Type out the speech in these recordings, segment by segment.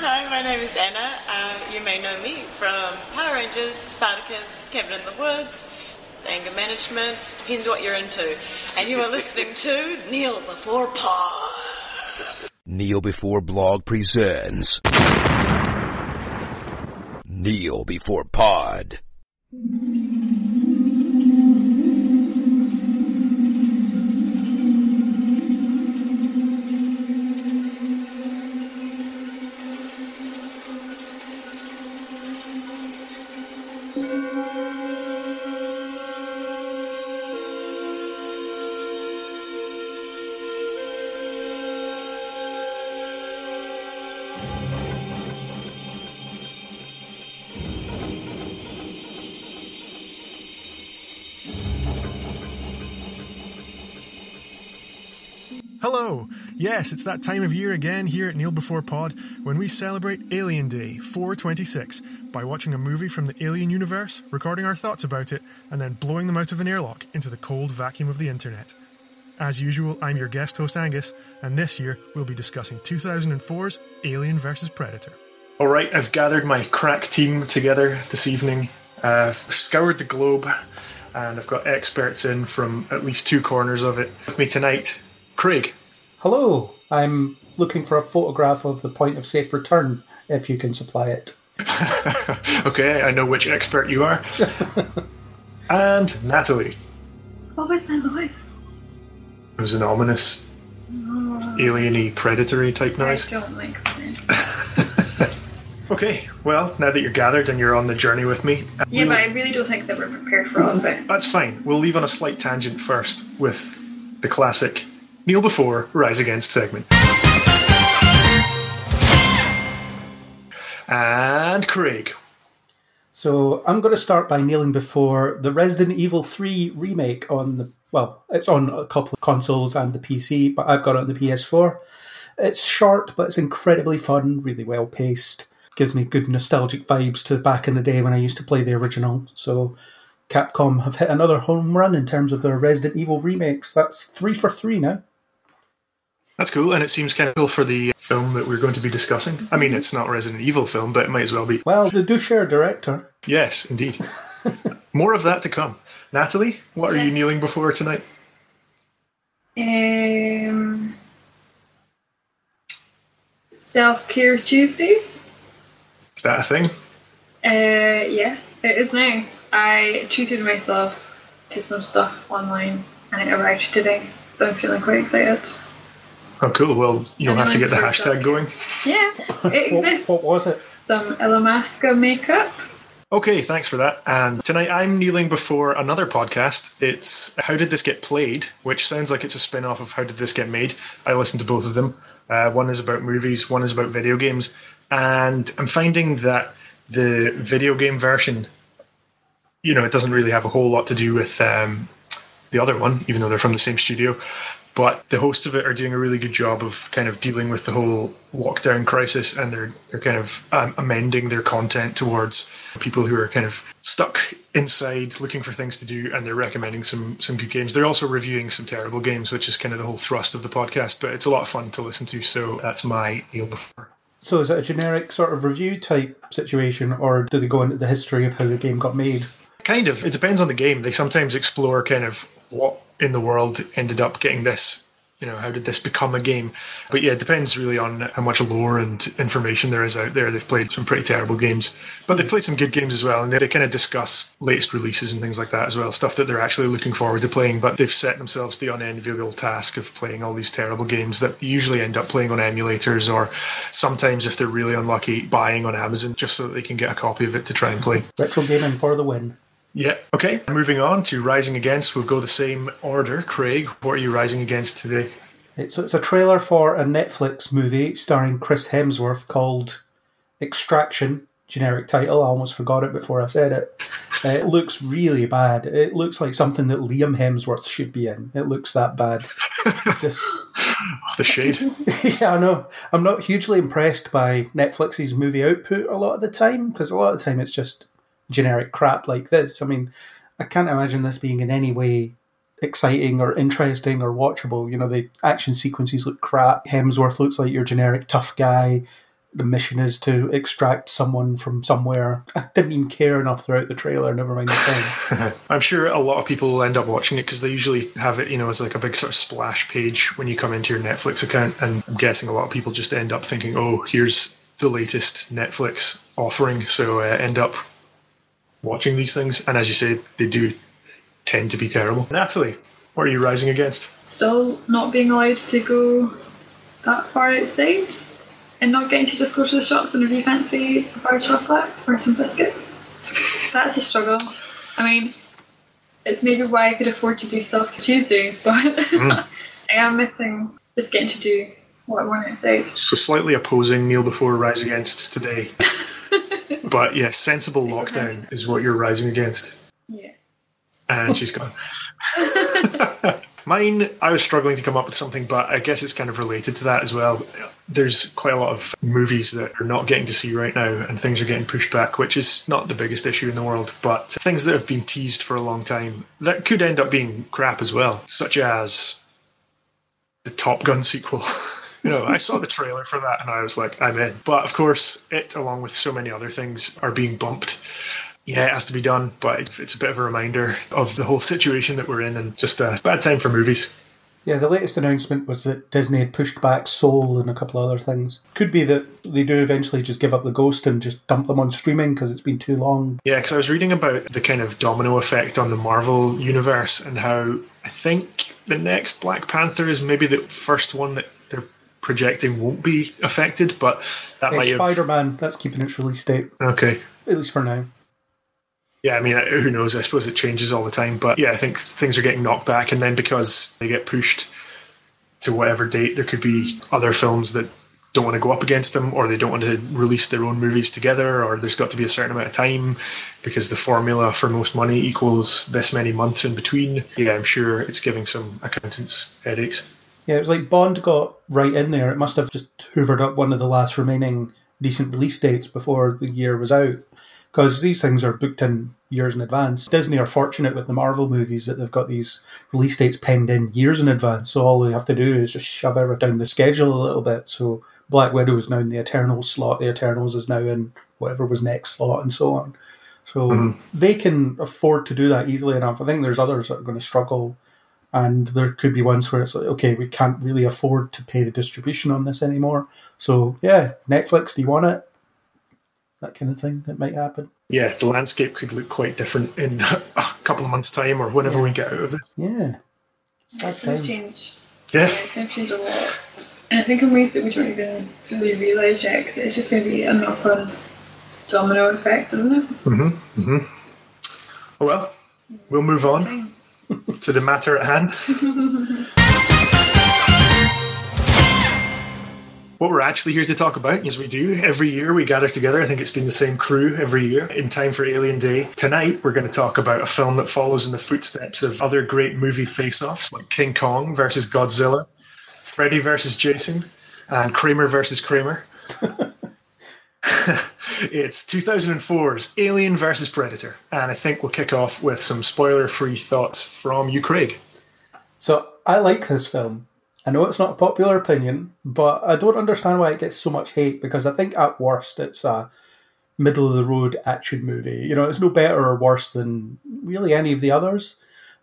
Hi, my name is Anna. Uh, you may know me from Power Rangers, Spartacus, Cabin in the Woods, anger management, depends what you're into. And you are listening to Kneel Before Pod. Kneel Before Blog presents Kneel Before Pod. Yes, it's that time of year again here at Kneel Before Pod when we celebrate Alien Day 426 by watching a movie from the Alien universe, recording our thoughts about it, and then blowing them out of an airlock into the cold vacuum of the internet. As usual, I'm your guest host Angus, and this year we'll be discussing 2004's Alien vs. Predator. All right, I've gathered my crack team together this evening. I've scoured the globe, and I've got experts in from at least two corners of it. With me tonight, Craig. Hello, I'm looking for a photograph of the point of safe return, if you can supply it. okay, I know which expert you are. and Natalie. What was that noise? It was an ominous, alieny, predatory type noise. I don't like that. Okay, well, now that you're gathered and you're on the journey with me, uh, Yeah, we'll- but I really don't think that we're prepared for all of this. that's fine. We'll leave on a slight tangent first with the classic Kneel Before, Rise Against segment. And Craig. So I'm going to start by kneeling before the Resident Evil 3 remake on the well, it's on a couple of consoles and the PC, but I've got it on the PS4. It's short, but it's incredibly fun, really well paced. Gives me good nostalgic vibes to back in the day when I used to play the original. So Capcom have hit another home run in terms of their Resident Evil remakes. That's three for three now. That's cool, and it seems kind of cool for the film that we're going to be discussing. I mean, it's not a Resident Evil film, but it might as well be. Well, they do share a director. Yes, indeed. More of that to come. Natalie, what are you kneeling before tonight? Um, Self Care Tuesdays? Is that a thing? Uh, yes, it is now. I treated myself to some stuff online and it arrived today, so I'm feeling quite excited. Oh, cool. Well, you'll I'm have to get the kneeling for hashtag going. Yeah, it What, exists. what was it? Some Illamasqua makeup. Okay, thanks for that. And tonight I'm kneeling before another podcast. It's How Did This Get Played, which sounds like it's a spin off of How Did This Get Made. I listened to both of them. Uh, one is about movies, one is about video games. And I'm finding that the video game version, you know, it doesn't really have a whole lot to do with um, the other one, even though they're from the same studio. But the hosts of it are doing a really good job of kind of dealing with the whole lockdown crisis, and they're they're kind of um, amending their content towards people who are kind of stuck inside looking for things to do, and they're recommending some some good games. They're also reviewing some terrible games, which is kind of the whole thrust of the podcast. But it's a lot of fun to listen to, so that's my deal before. So is it a generic sort of review type situation, or do they go into the history of how the game got made? Kind of. It depends on the game. They sometimes explore kind of what in the world ended up getting this. You know, how did this become a game? But yeah, it depends really on how much lore and information there is out there. They've played some pretty terrible games, but they've played some good games as well. And they, they kind of discuss latest releases and things like that as well, stuff that they're actually looking forward to playing. But they've set themselves the unenviable task of playing all these terrible games that usually end up playing on emulators or sometimes, if they're really unlucky, buying on Amazon just so that they can get a copy of it to try and play. Retro gaming for the win. Yeah. Okay. Moving on to Rising Against. We'll go the same order. Craig, what are you rising against today? It's, it's a trailer for a Netflix movie starring Chris Hemsworth called Extraction. Generic title. I almost forgot it before I said it. Uh, it looks really bad. It looks like something that Liam Hemsworth should be in. It looks that bad. Just the shade. yeah, I know. I'm not hugely impressed by Netflix's movie output a lot of the time because a lot of the time it's just generic crap like this. I mean, I can't imagine this being in any way exciting or interesting or watchable. You know, the action sequences look crap. Hemsworth looks like your generic tough guy. the mission is to extract someone from somewhere. I didn't even care enough throughout the trailer, never mind the film. I'm sure a lot of people will end up watching it because they usually have it, you know, as like a big sort of splash page when you come into your Netflix account. And I'm guessing a lot of people just end up thinking, oh, here's the latest Netflix offering. So uh, end up watching these things. And as you say, they do tend to be terrible. Natalie, what are you rising against? Still not being allowed to go that far outside and not getting to just go to the shops and really fancy a bar of chocolate or some biscuits. That's a struggle. I mean, it's maybe why I could afford to do stuff Tuesday, but hmm. I am missing just getting to do what I want outside. So slightly opposing Kneel before Rise Against today. but yes, sensible lockdown is what you're rising against. Yeah. And she's gone. Mine, I was struggling to come up with something, but I guess it's kind of related to that as well. There's quite a lot of movies that are not getting to see right now, and things are getting pushed back, which is not the biggest issue in the world, but things that have been teased for a long time that could end up being crap as well, such as the Top Gun sequel. you know, I saw the trailer for that and I was like, I'm in. But of course, it, along with so many other things, are being bumped yeah, it has to be done, but it's a bit of a reminder of the whole situation that we're in and just a bad time for movies. Yeah, the latest announcement was that Disney had pushed back Soul and a couple of other things. Could be that they do eventually just give up the ghost and just dump them on streaming because it's been too long. Yeah, because I was reading about the kind of domino effect on the Marvel universe and how I think the next Black Panther is maybe the first one that projecting won't be affected, but that Hey, might have. Spider Man, that's keeping its release date, Okay. at least for now. Yeah, I mean, uh, who knows? I suppose it changes all the time. But yeah, I think things are getting knocked back. And then because they get pushed to whatever date, there could be other films that don't want to go up against them or they don't want to release their own movies together or there's got to be a certain amount of time because the formula for most money equals this many months in between. Yeah, I'm sure it's giving some accountants headaches. Yeah, it was like Bond got right in there. It must have just hoovered up one of the last remaining decent release dates before the year was out. Because these things are booked in years in advance. Disney are fortunate with the Marvel movies that they've got these release dates penned in years in advance. So all they have to do is just shove everything down the schedule a little bit. So Black Widow is now in the Eternals slot. The Eternals is now in whatever was next slot, and so on. So mm-hmm. they can afford to do that easily enough. I think there's others that are going to struggle and there could be ones where it's like, okay, we can't really afford to pay the distribution on this anymore. So yeah, Netflix, do you want it? That kind of thing that might happen. Yeah, the landscape could look quite different in a couple of months' time or whenever we get out of it. Yeah, sad It's going to change. Yeah. It's going to change a lot. And I think in ways that we don't even fully realise yet, because it's just going to be a knock on domino effect, isn't it? Mm-hmm. Mm-hmm. Oh, well, we'll move on Thanks. to the matter at hand. what we're actually here to talk about, as we do every year, we gather together. I think it's been the same crew every year in time for Alien Day. Tonight, we're going to talk about a film that follows in the footsteps of other great movie face-offs like King Kong versus Godzilla, Freddy versus Jason, and Kramer versus Kramer. it's 2004's Alien versus Predator, and I think we'll kick off with some spoiler-free thoughts from you, Craig. So I like this film. I know it's not a popular opinion, but I don't understand why it gets so much hate because I think at worst it's a middle of the road action movie. You know, it's no better or worse than really any of the others.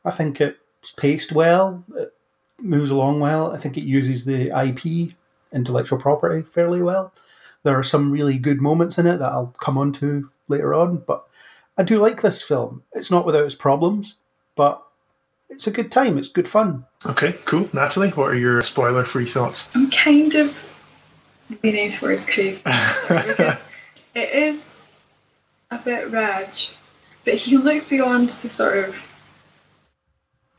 I think it's paced well, it moves along well. I think it uses the IP, intellectual property, fairly well. There are some really good moments in it that I'll come on to later on, but I do like this film. It's not without its problems, but it's a good time. It's good fun. Okay, cool. Natalie, what are your spoiler-free thoughts? I'm kind of leaning towards Craig because it is a bit Raj, but if you look beyond the sort of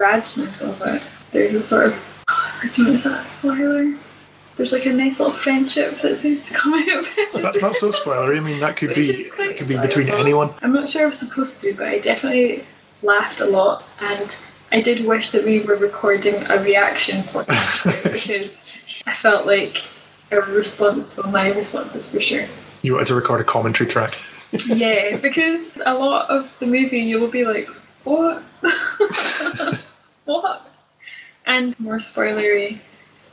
Rajness of it, there's a sort of oh, I don't know, is that a spoiler? There's like a nice little friendship that seems to come out of it. That's not so spoilery. I mean, that could be that could be between anyone. I'm not sure I was supposed to, but I definitely laughed a lot, and I did wish that we were recording a reaction podcast because I felt like a response, well, my responses for sure. You wanted to record a commentary track. Yeah, because a lot of the movie you will be like, what? what? And more spoilery,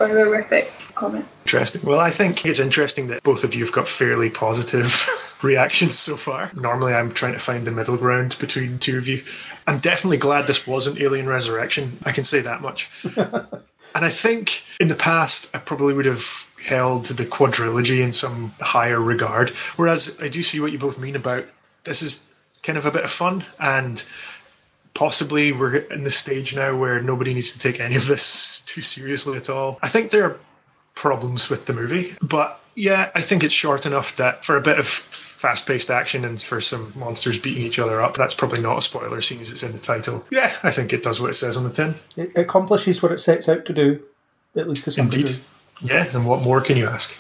spoilerific comments. Interesting. Well, I think it's interesting that both of you have got fairly positive reactions so far. Normally, I'm trying to find the middle ground between two of you. I'm definitely glad this wasn't Alien Resurrection. I can say that much. and I think in the past, I probably would have held the quadrilogy in some higher regard. Whereas I do see what you both mean about this is kind of a bit of fun and possibly we're in the stage now where nobody needs to take any of this too seriously at all. I think there are problems with the movie, but yeah, I think it's short enough that for a bit of fast paced action and for some monsters beating each other up, that's probably not a spoiler seeing as it's in the title. Yeah, I think it does what it says on the tin. It accomplishes what it sets out to do, at least to some Indeed. degree. Yeah, and what more can you ask?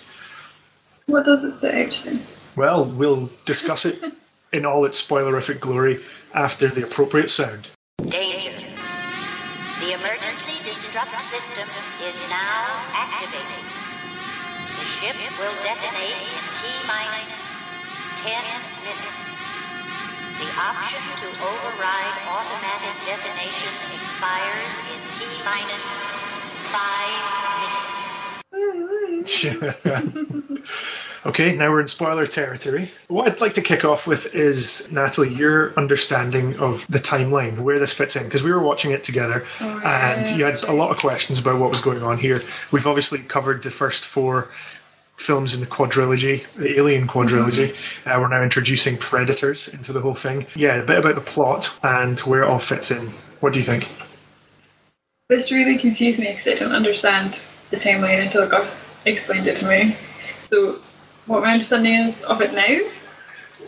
What does it say actually? Well, we'll discuss it in all its spoilerific glory after the appropriate sound. Danger. The emergency destruct system is now activated. The ship will detonate in T minus 10 minutes. The option to override automatic detonation expires in T minus 5 minutes. Okay, now we're in spoiler territory. What I'd like to kick off with is, Natalie, your understanding of the timeline, where this fits in, because we were watching it together Oh, and you had a lot of questions about what was going on here. We've obviously covered the first four films in the quadrilogy, the Alien quadrilogy. Mm-hmm. Uh, we're now introducing Predators into the whole thing. Yeah, a bit about the plot and where it all fits in. What do you think? This really confused me because I didn't understand the timeline until Gus explained it to me. So, what my understanding is of it now,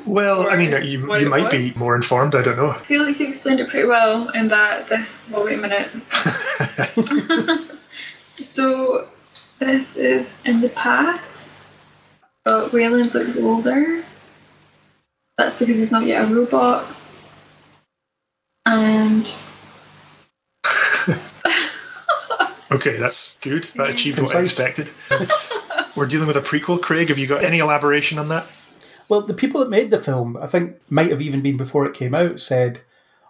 Well, I mean, you, you might was? be more informed. I don't know. I feel like you explained it pretty well in that this. Well, wait a minute. so, this is in the past, but Weyland looks older. That's because he's not yet a robot. And Okay, that's good. That achieved what I expected. We're dealing with a prequel. Craig, have you got any elaboration on that? Well, the people that made the film, I think, might have even been before it came out, said,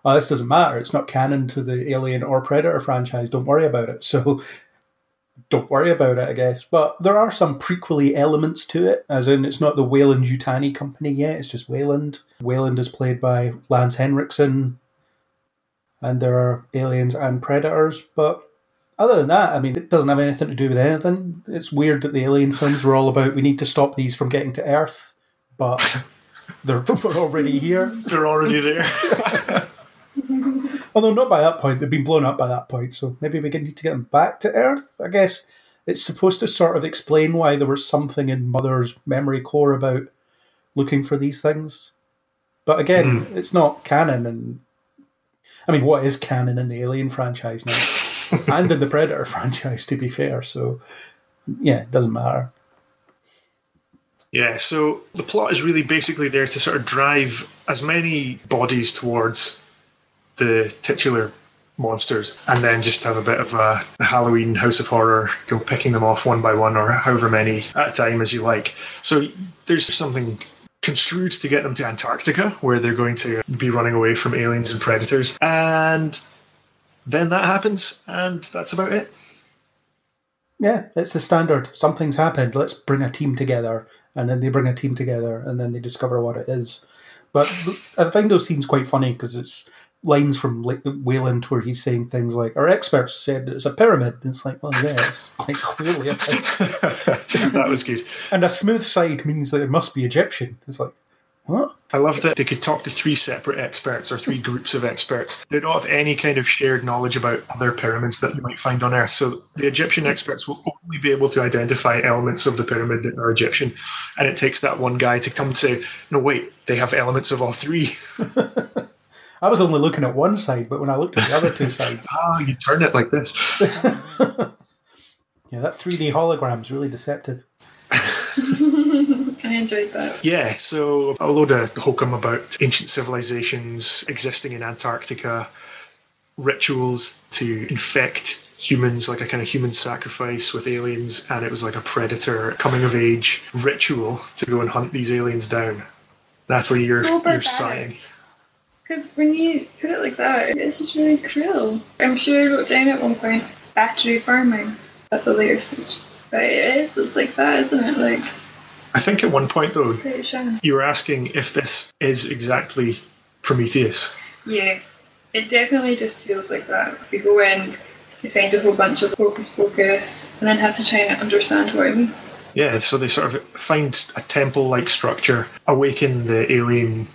"Oh, this doesn't matter. It's not canon to the Alien or Predator franchise. Don't worry about it." So, don't worry about it, I guess. But there are some prequely elements to it, as in it's not the Weyland Yutani company yet. It's just Weyland. Weyland is played by Lance Henriksen, and there are aliens and predators. But other than that, I mean, it doesn't have anything to do with anything. It's weird that the Alien films were all about we need to stop these from getting to Earth, but they're we're already here. They're already there. Although not by that point, they've been blown up by that point, so maybe we need to get them back to Earth. I guess it's supposed to sort of explain why there was something in Mother's memory core about looking for these things. But again, hmm. it's not canon, and I mean, what is canon in the Alien franchise now, and in the Predator franchise? To be fair, so yeah, it doesn't matter. yeah, so the plot is really basically there to sort of drive as many bodies towards the titular monsters and then just have a bit of a, Halloween House of Horror, go picking them off one by one or however many at a time as you like. So there's something construed to get them to Antarctica where they're going to be running away from aliens and predators. And then that happens, and that's about it. Yeah, it's the standard. Something's happened. Let's bring a team together, and then they bring a team together, and then they discover what it is. But I find those scenes quite funny because it's lines from like Weyland where he's saying things like, "Our experts said it's a pyramid." And it's like, well, yeah, it's quite clearly a pyramid. that was good. and a smooth side means that it must be Egyptian. It's like, what? I love that they could talk to three separate experts or three groups of experts. They don't have any kind of shared knowledge about other pyramids that you might find on Earth. So the Egyptian experts will only be able to identify elements of the pyramid that are Egyptian. And it takes that one guy to come to, no, wait, they have elements of all three. I was only looking at one side, but when I looked at the other two sides, Ah, you turn it like this. yeah, that 3D hologram is really deceptive. I enjoyed that. Yeah, so a load of hokum about ancient civilizations existing in Antarctica, rituals to infect humans, like a kind of human sacrifice with aliens, and it was like a predator coming of age ritual to go and hunt these aliens down. That's Natalie, you're, So you're sighing. Because when you put it like that, it's just really cruel. I'm sure I wrote down at one point battery farming. That's a later stage. But it is, it's like that, isn't it? Like, I think at one point though, you were asking if this is exactly Prometheus. Yeah, it definitely just feels like that. If you go in, you find a whole bunch of focus focus, and then have to try and understand what it means. Yeah, so they sort of find a temple-like structure, awaken the alien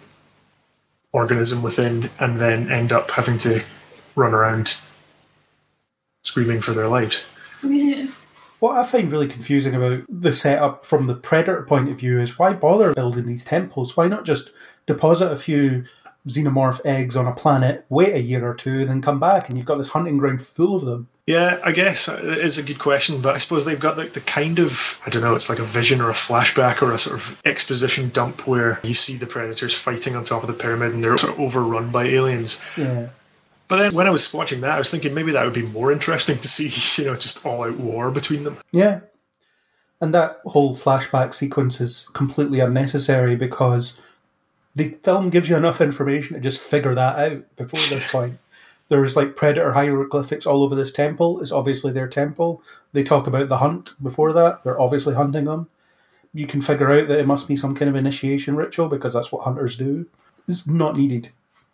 organism within, and then end up having to run around screaming for their lives. What I find really confusing about the setup from the predator point of view is why bother building these temples? Why not just deposit a few xenomorph eggs on a planet, wait a year or two, then come back and you've got this hunting ground full of them? Yeah, I guess it is a good question, but I suppose they've got like the kind of I don't know, it's like a vision or a flashback or a sort of exposition dump where you see the predators fighting on top of the pyramid and they're sort of overrun by aliens. Yeah. But then when I was watching that, I was thinking maybe that would be more interesting to see, you know, just all out war between them. Yeah. And that whole flashback sequence is completely unnecessary because the film gives you enough information to just figure that out before this point. There's like predator hieroglyphics all over this temple. It's obviously their temple. They talk about the hunt before that. They're obviously hunting them. You can figure out that it must be some kind of initiation ritual because that's what hunters do. It's not needed.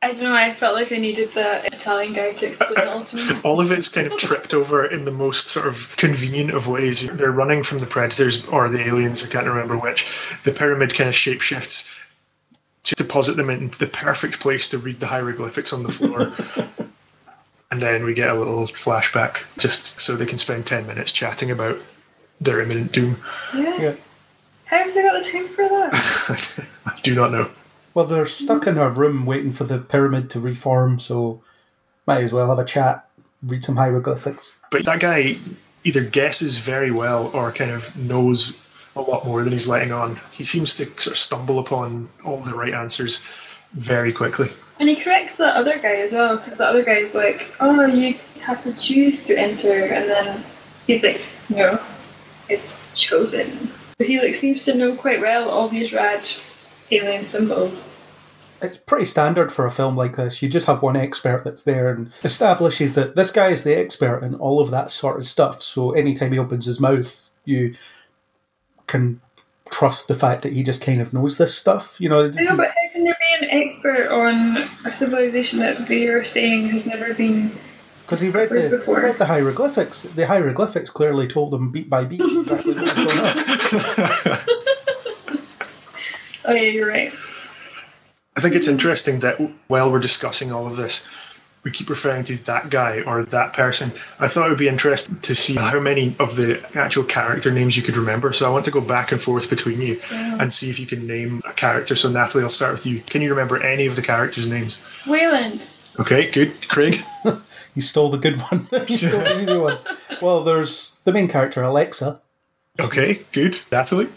I don't know, I felt like I needed the Italian guy to explain it all to me. All of it's kind of tripped over in the most sort of convenient of ways. They're running from the predators or the aliens, I can't remember which. The pyramid kind of shapeshifts to deposit them in the perfect place to read the hieroglyphics on the floor. and then we get a little flashback just so they can spend 10 minutes chatting about their imminent doom. Yeah. Yeah. How have they got the time for that? I do not know. Well, they're stuck in a room waiting for the pyramid to reform, so might as well have a chat, read some hieroglyphics. But that guy either guesses very well or kind of knows a lot more than he's letting on. He seems to sort of stumble upon all the right answers very quickly. And he corrects the other guy as well, because the other guy's like, oh, you have to choose to enter, and then he's like, no, it's chosen. So he like seems to know quite well all these rad alien symbols. It's pretty standard for a film like this. You just have one expert that's there and establishes that this guy is the expert in all of that sort of stuff. So anytime he opens his mouth, you can trust the fact that he just kind of knows this stuff. You know, I know, but how can there be an expert on a civilization that they are saying has never been because he read the before? read the hieroglyphics. The hieroglyphics clearly told him beat by beat exactly what was going on. Oh yeah, you're right. I think it's interesting that while we're discussing all of this, we keep referring to that guy or that person. I thought it would be interesting to see how many of the actual character names you could remember. So I want to go back and forth between you mm-hmm. and see if you can name a character. So Natalie, I'll start with you. Can you remember any of the characters' names? Weyland. Okay, good. Craig? You stole the good one. you stole the easy one. Well, there's the main character, Alexa. Okay, good. Natalie?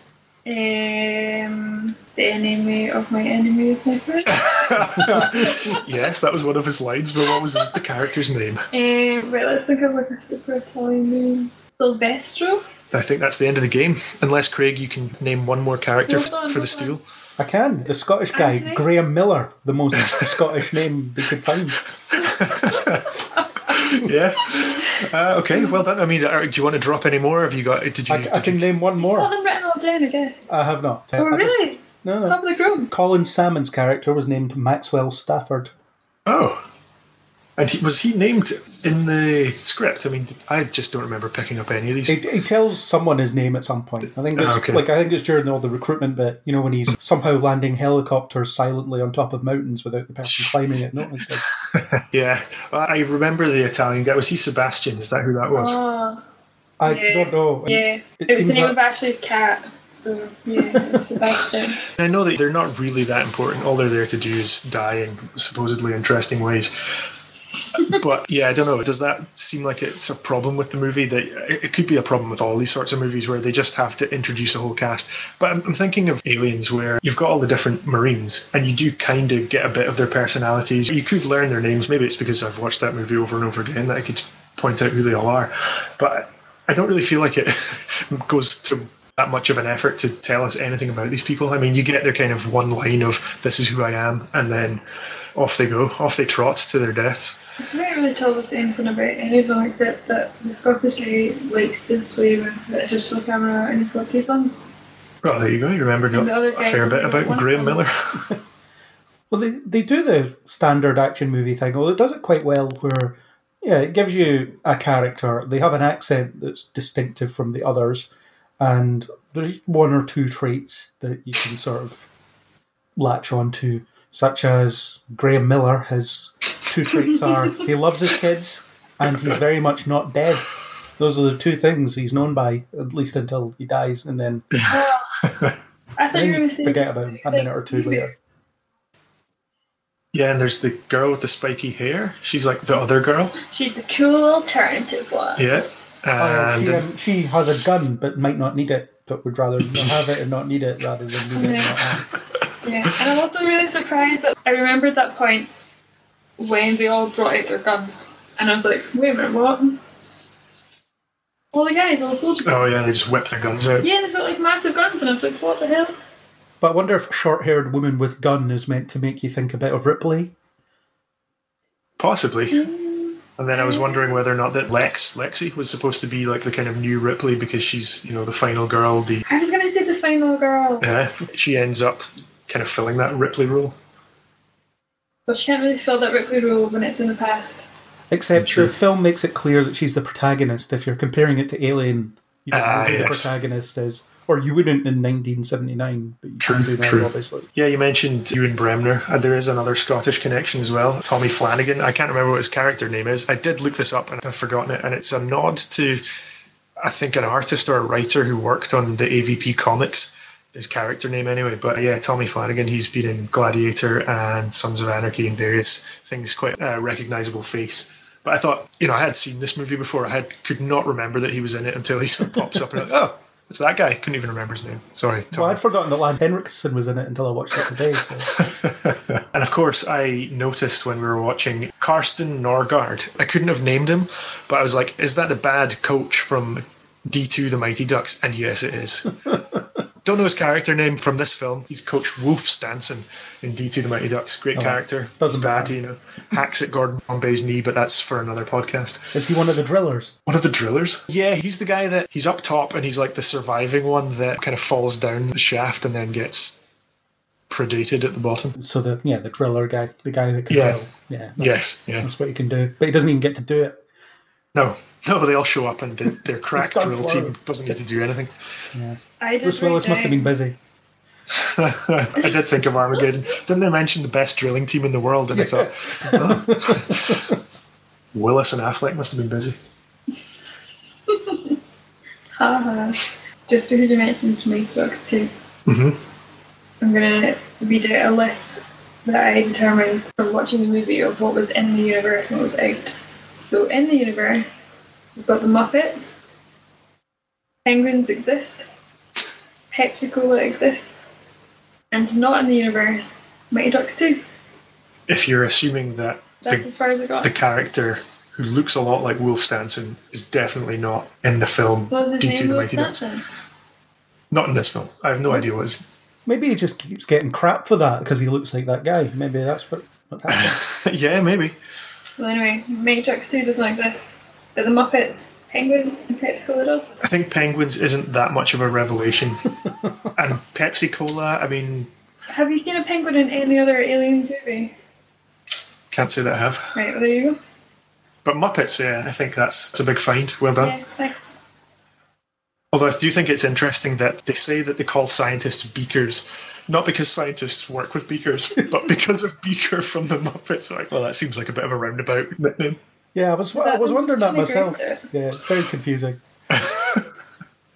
Um, the enemy of my enemy is my friend. yes, that was one of his lines, but what was the character's name? um, right, let's think of like a super Italian name. Silvestro. I think that's the end of the game. Unless, Craig, you can name one more character Hold on, for the hold steal. I can. The Scottish guy, Anthony? Graham Miller, the most Scottish name they could find. yeah. Uh, okay, well done. I mean, uh, do you want to drop any more? Have you got? Did you? I, I can you- name one Got more. them written all down, I guess. I have not. oh, I just- really? no, Top no. of the group. Colin Salmon's character was named Maxwell Stafford. Oh, and he, was he named in the script? I mean, I just don't remember picking up any of these. He, he tells someone his name at some point. I think it's Oh, okay. like I think it's during all the recruitment bit. You know, when he's somehow landing helicopters silently on top of mountains without the person climbing it noticing. Yeah, I remember the Italian guy. Was he Sebastian? Is that who that was? Oh, I Yeah. don't know. yeah. It It, was the name like- of Ashley's cat. So, yeah, Sebastian. I know that they're not really that important. All they're there to do is die in supposedly interesting ways. But yeah, I don't know. Does that seem like it's a problem with the movie? That it could be a problem with all these sorts of movies where they just have to introduce a whole cast. But I'm, I'm thinking of Aliens, where you've got all the different Marines, and you do kind of get a bit of their personalities. You could learn their names. Maybe it's because I've watched that movie over and over again that I could point out who they all are. But I don't really feel like it goes to that much of an effort to tell us anything about these people. I mean, you get their kind of one line of "This is who I am," and then off they go, off they trot to their deaths. I can't really tell us anything about any of them except that the Scottish guy likes to play with a digital camera and he's got two sons. Well, there you go. You remembered a, And a fair bit about Graham. Miller. Well, they, they do the standard action movie thing, although it does it quite well where, yeah, it gives you a character. They have an accent that's distinctive from the others, and there's one or two traits that you can sort of latch onto, such as Graham Miller. His two traits are he loves his kids and he's very much not dead. Those are the two things he's known by, at least until he dies, and then, I thought then you were going you to say forget about him a minute or two later. yeah, and there's the girl with the spiky hair. She's like the other girl. She's the cool alternative one. Yeah. Oh, And she, um, she has a gun but might not need it, but would rather have it and not need it rather than need it and not have it. Yeah, and I'm also really surprised that I remembered that point when they all brought out their guns, and I was like, wait a minute, what? All the guys, all soldiers. oh yeah, they just whip their guns out. Yeah, they've got like massive guns, and I was like, what the hell? But I wonder if a short-haired woman with gun is meant to make you think a bit of Ripley. Possibly. Mm. And then I was wondering whether or not that Lex, Lexi, was supposed to be like the kind of new Ripley because she's, you know, the final girl. The I was gonna say the final girl, yeah, she ends up kind of filling that Ripley role. but she can't really fill that Ripley role when it's in the past. Except True. the film makes it clear that she's the protagonist. If you're comparing it to Alien, you don't Ah, know who the protagonist is. Or you wouldn't in 1979, but you True, can do now, true. obviously. Yeah, you mentioned Ewen Bremner. Uh, there is another Scottish connection as well. Tommy Flanagan. I can't remember what his character name is. I did look this up and I've forgotten it. And it's a nod to, I think, an artist or a writer who worked on the AVP comics. His character name, anyway. But yeah, Tommy Flanagan. He's been in Gladiator and Sons of Anarchy and various things. Quite a recognizable face. But I thought, you know, I had seen this movie before. I had could not remember that he was in it until he sort of pops up and I'm like, oh, it's that guy. Couldn't even remember his name. Sorry, Tommy. Well, I'd forgotten that Lance Henriksen was in it until I watched it today. So. and of course, I noticed when we were watching Carsten Norgaard. I couldn't have named him, but I was like, is that the bad coach from D2 The Mighty Ducks? And yes, it is. Don't know his character name from this film. He's Coach Wolf Stansson in D2 The Mighty Ducks. Great character. Oh, doesn't bad, matter. you know. Hacks at Gordon Bombay's knee, but that's for another podcast. Is he one of the drillers? One of the drillers? Yeah, he's the guy that he's up top and he's like the surviving one that kind of falls down the shaft and then gets predated at the bottom. So the yeah, the driller guy, the guy that can Yeah. drill. Yeah, Yes, yeah. that's what he can do. But he doesn't even get to do it. No, no, they all show up and the, their crack drill team doesn't get to do anything. I did Bruce Willis must have been busy. I did think of Armageddon. Didn't they mention the best drilling team in the world? And I thought, oh. Willis and Affleck must have been busy. Haha. Just because you mentioned Mighty Ducks 2, Mhm. I'm going to read out a list that I determined from watching the movie of what was in the universe and what was out. So, in the universe, we've got the Muppets, Penguins exist, Pepsi Cola exists, and not in the universe, Mighty Ducks 2. If you're assuming that That's the, as far as I got. the character who looks a lot like Wolf Stansson is definitely not in the film what was his D2 name? The Will Mighty Ducks. Stanton? Not in this film. I have no idea what his. Maybe he just keeps getting crap for that because he looks like that guy. Maybe that's what, what happened. yeah, maybe. Well, anyway, Mighty Ducks 2 does not exist. But the Muppets, Penguins, and Pepsi Cola. I think Penguins isn't that much of a revelation. and Pepsi Cola, I mean, Have you seen a penguin in any other Aliens movie? can't say that I have. Right, well, there you go. But Muppets, yeah, I think that's, that's a big find. Well done. Yeah, thanks. Although I do think it's interesting that they say that they call scientists beakers, not because scientists work with beakers, but because of Beaker from the Muppets. Like, well, that seems like a bit of a roundabout nickname. Yeah, I was I was wondering that myself. grind Yeah, it's very confusing.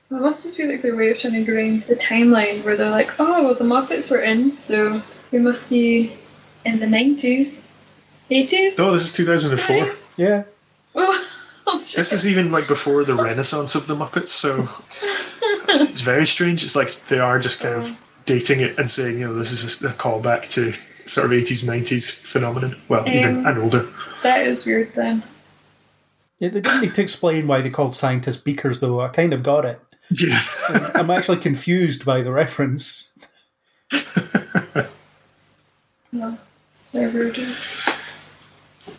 Well, it must just be like their way of trying to grind the timeline where they're like, oh, well, the Muppets were in, so we must be in the 90s. 80s? Oh, this is 2004. 70s? Yeah, Oh, oh. This is even like before the renaissance of the Muppets, so it's very strange. It's like they are just kind of dating it and saying, you know, this is a callback to sort of 80s, 90s phenomenon. Well, even Um, and older. That is weird then. Yeah. They didn't need to explain why they called scientists beakers, though. I kind of got it. Yeah. I'm actually confused by the reference. No. They're whatever.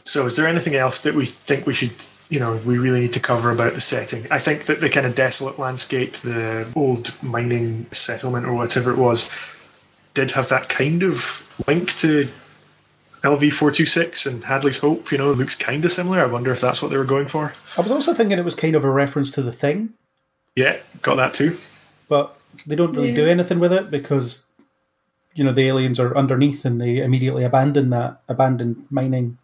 So, is there anything else that we think we should, you know, we really need to cover about the setting? I think that the kind of desolate landscape, the old mining settlement or whatever it was, did have that kind of link to LV four two six and Hadley's Hope. You know, looks kind of similar. I wonder if that's what they were going for. I was also thinking it was kind of a reference to the thing, Yeah, got that too. but they don't really Yeah. do anything with it because you know the aliens are underneath and they immediately abandon that abandoned mining.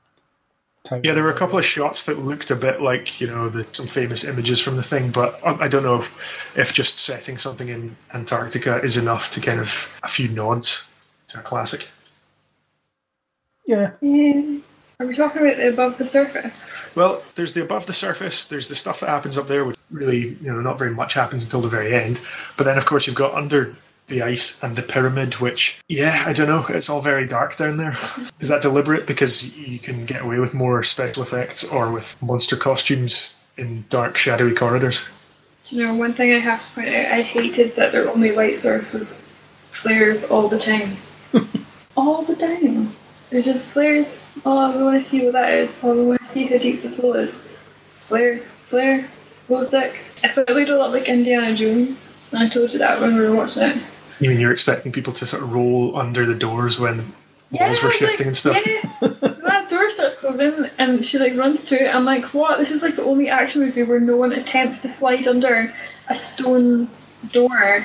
Town. Yeah, there were a couple of shots that looked a bit like you know the, some famous images from the thing, but I, I don't know if, if just setting something in Antarctica is enough to kind of a few nods to a classic. Yeah, Yeah. Are we talking about the above the surface? Well, there's the above the surface. There's the stuff that happens up there, which really you know not very much happens until the very end. But then of course you've got under the ice and the pyramid, which yeah, I don't know. It's all very dark down there. Is that deliberate because you can get away with more special effects or with monster costumes in dark, shadowy corridors? You know, one thing I have to point out, I hated that their only light source was flares all the time. all the time. It just flares. Oh, we want to see what that is. Oh, we want to see how deep the flow is. Flare, flare, glow stick. I thought it looked a lot like Indiana Jones. And I told you that when we were watching it. You mean you're expecting people to sort of roll under the doors when walls were shifting like- and stuff? Yeah, that door starts closing and she like runs to it. I'm like, what? This is like the only action movie where no one attempts to slide under a stone door.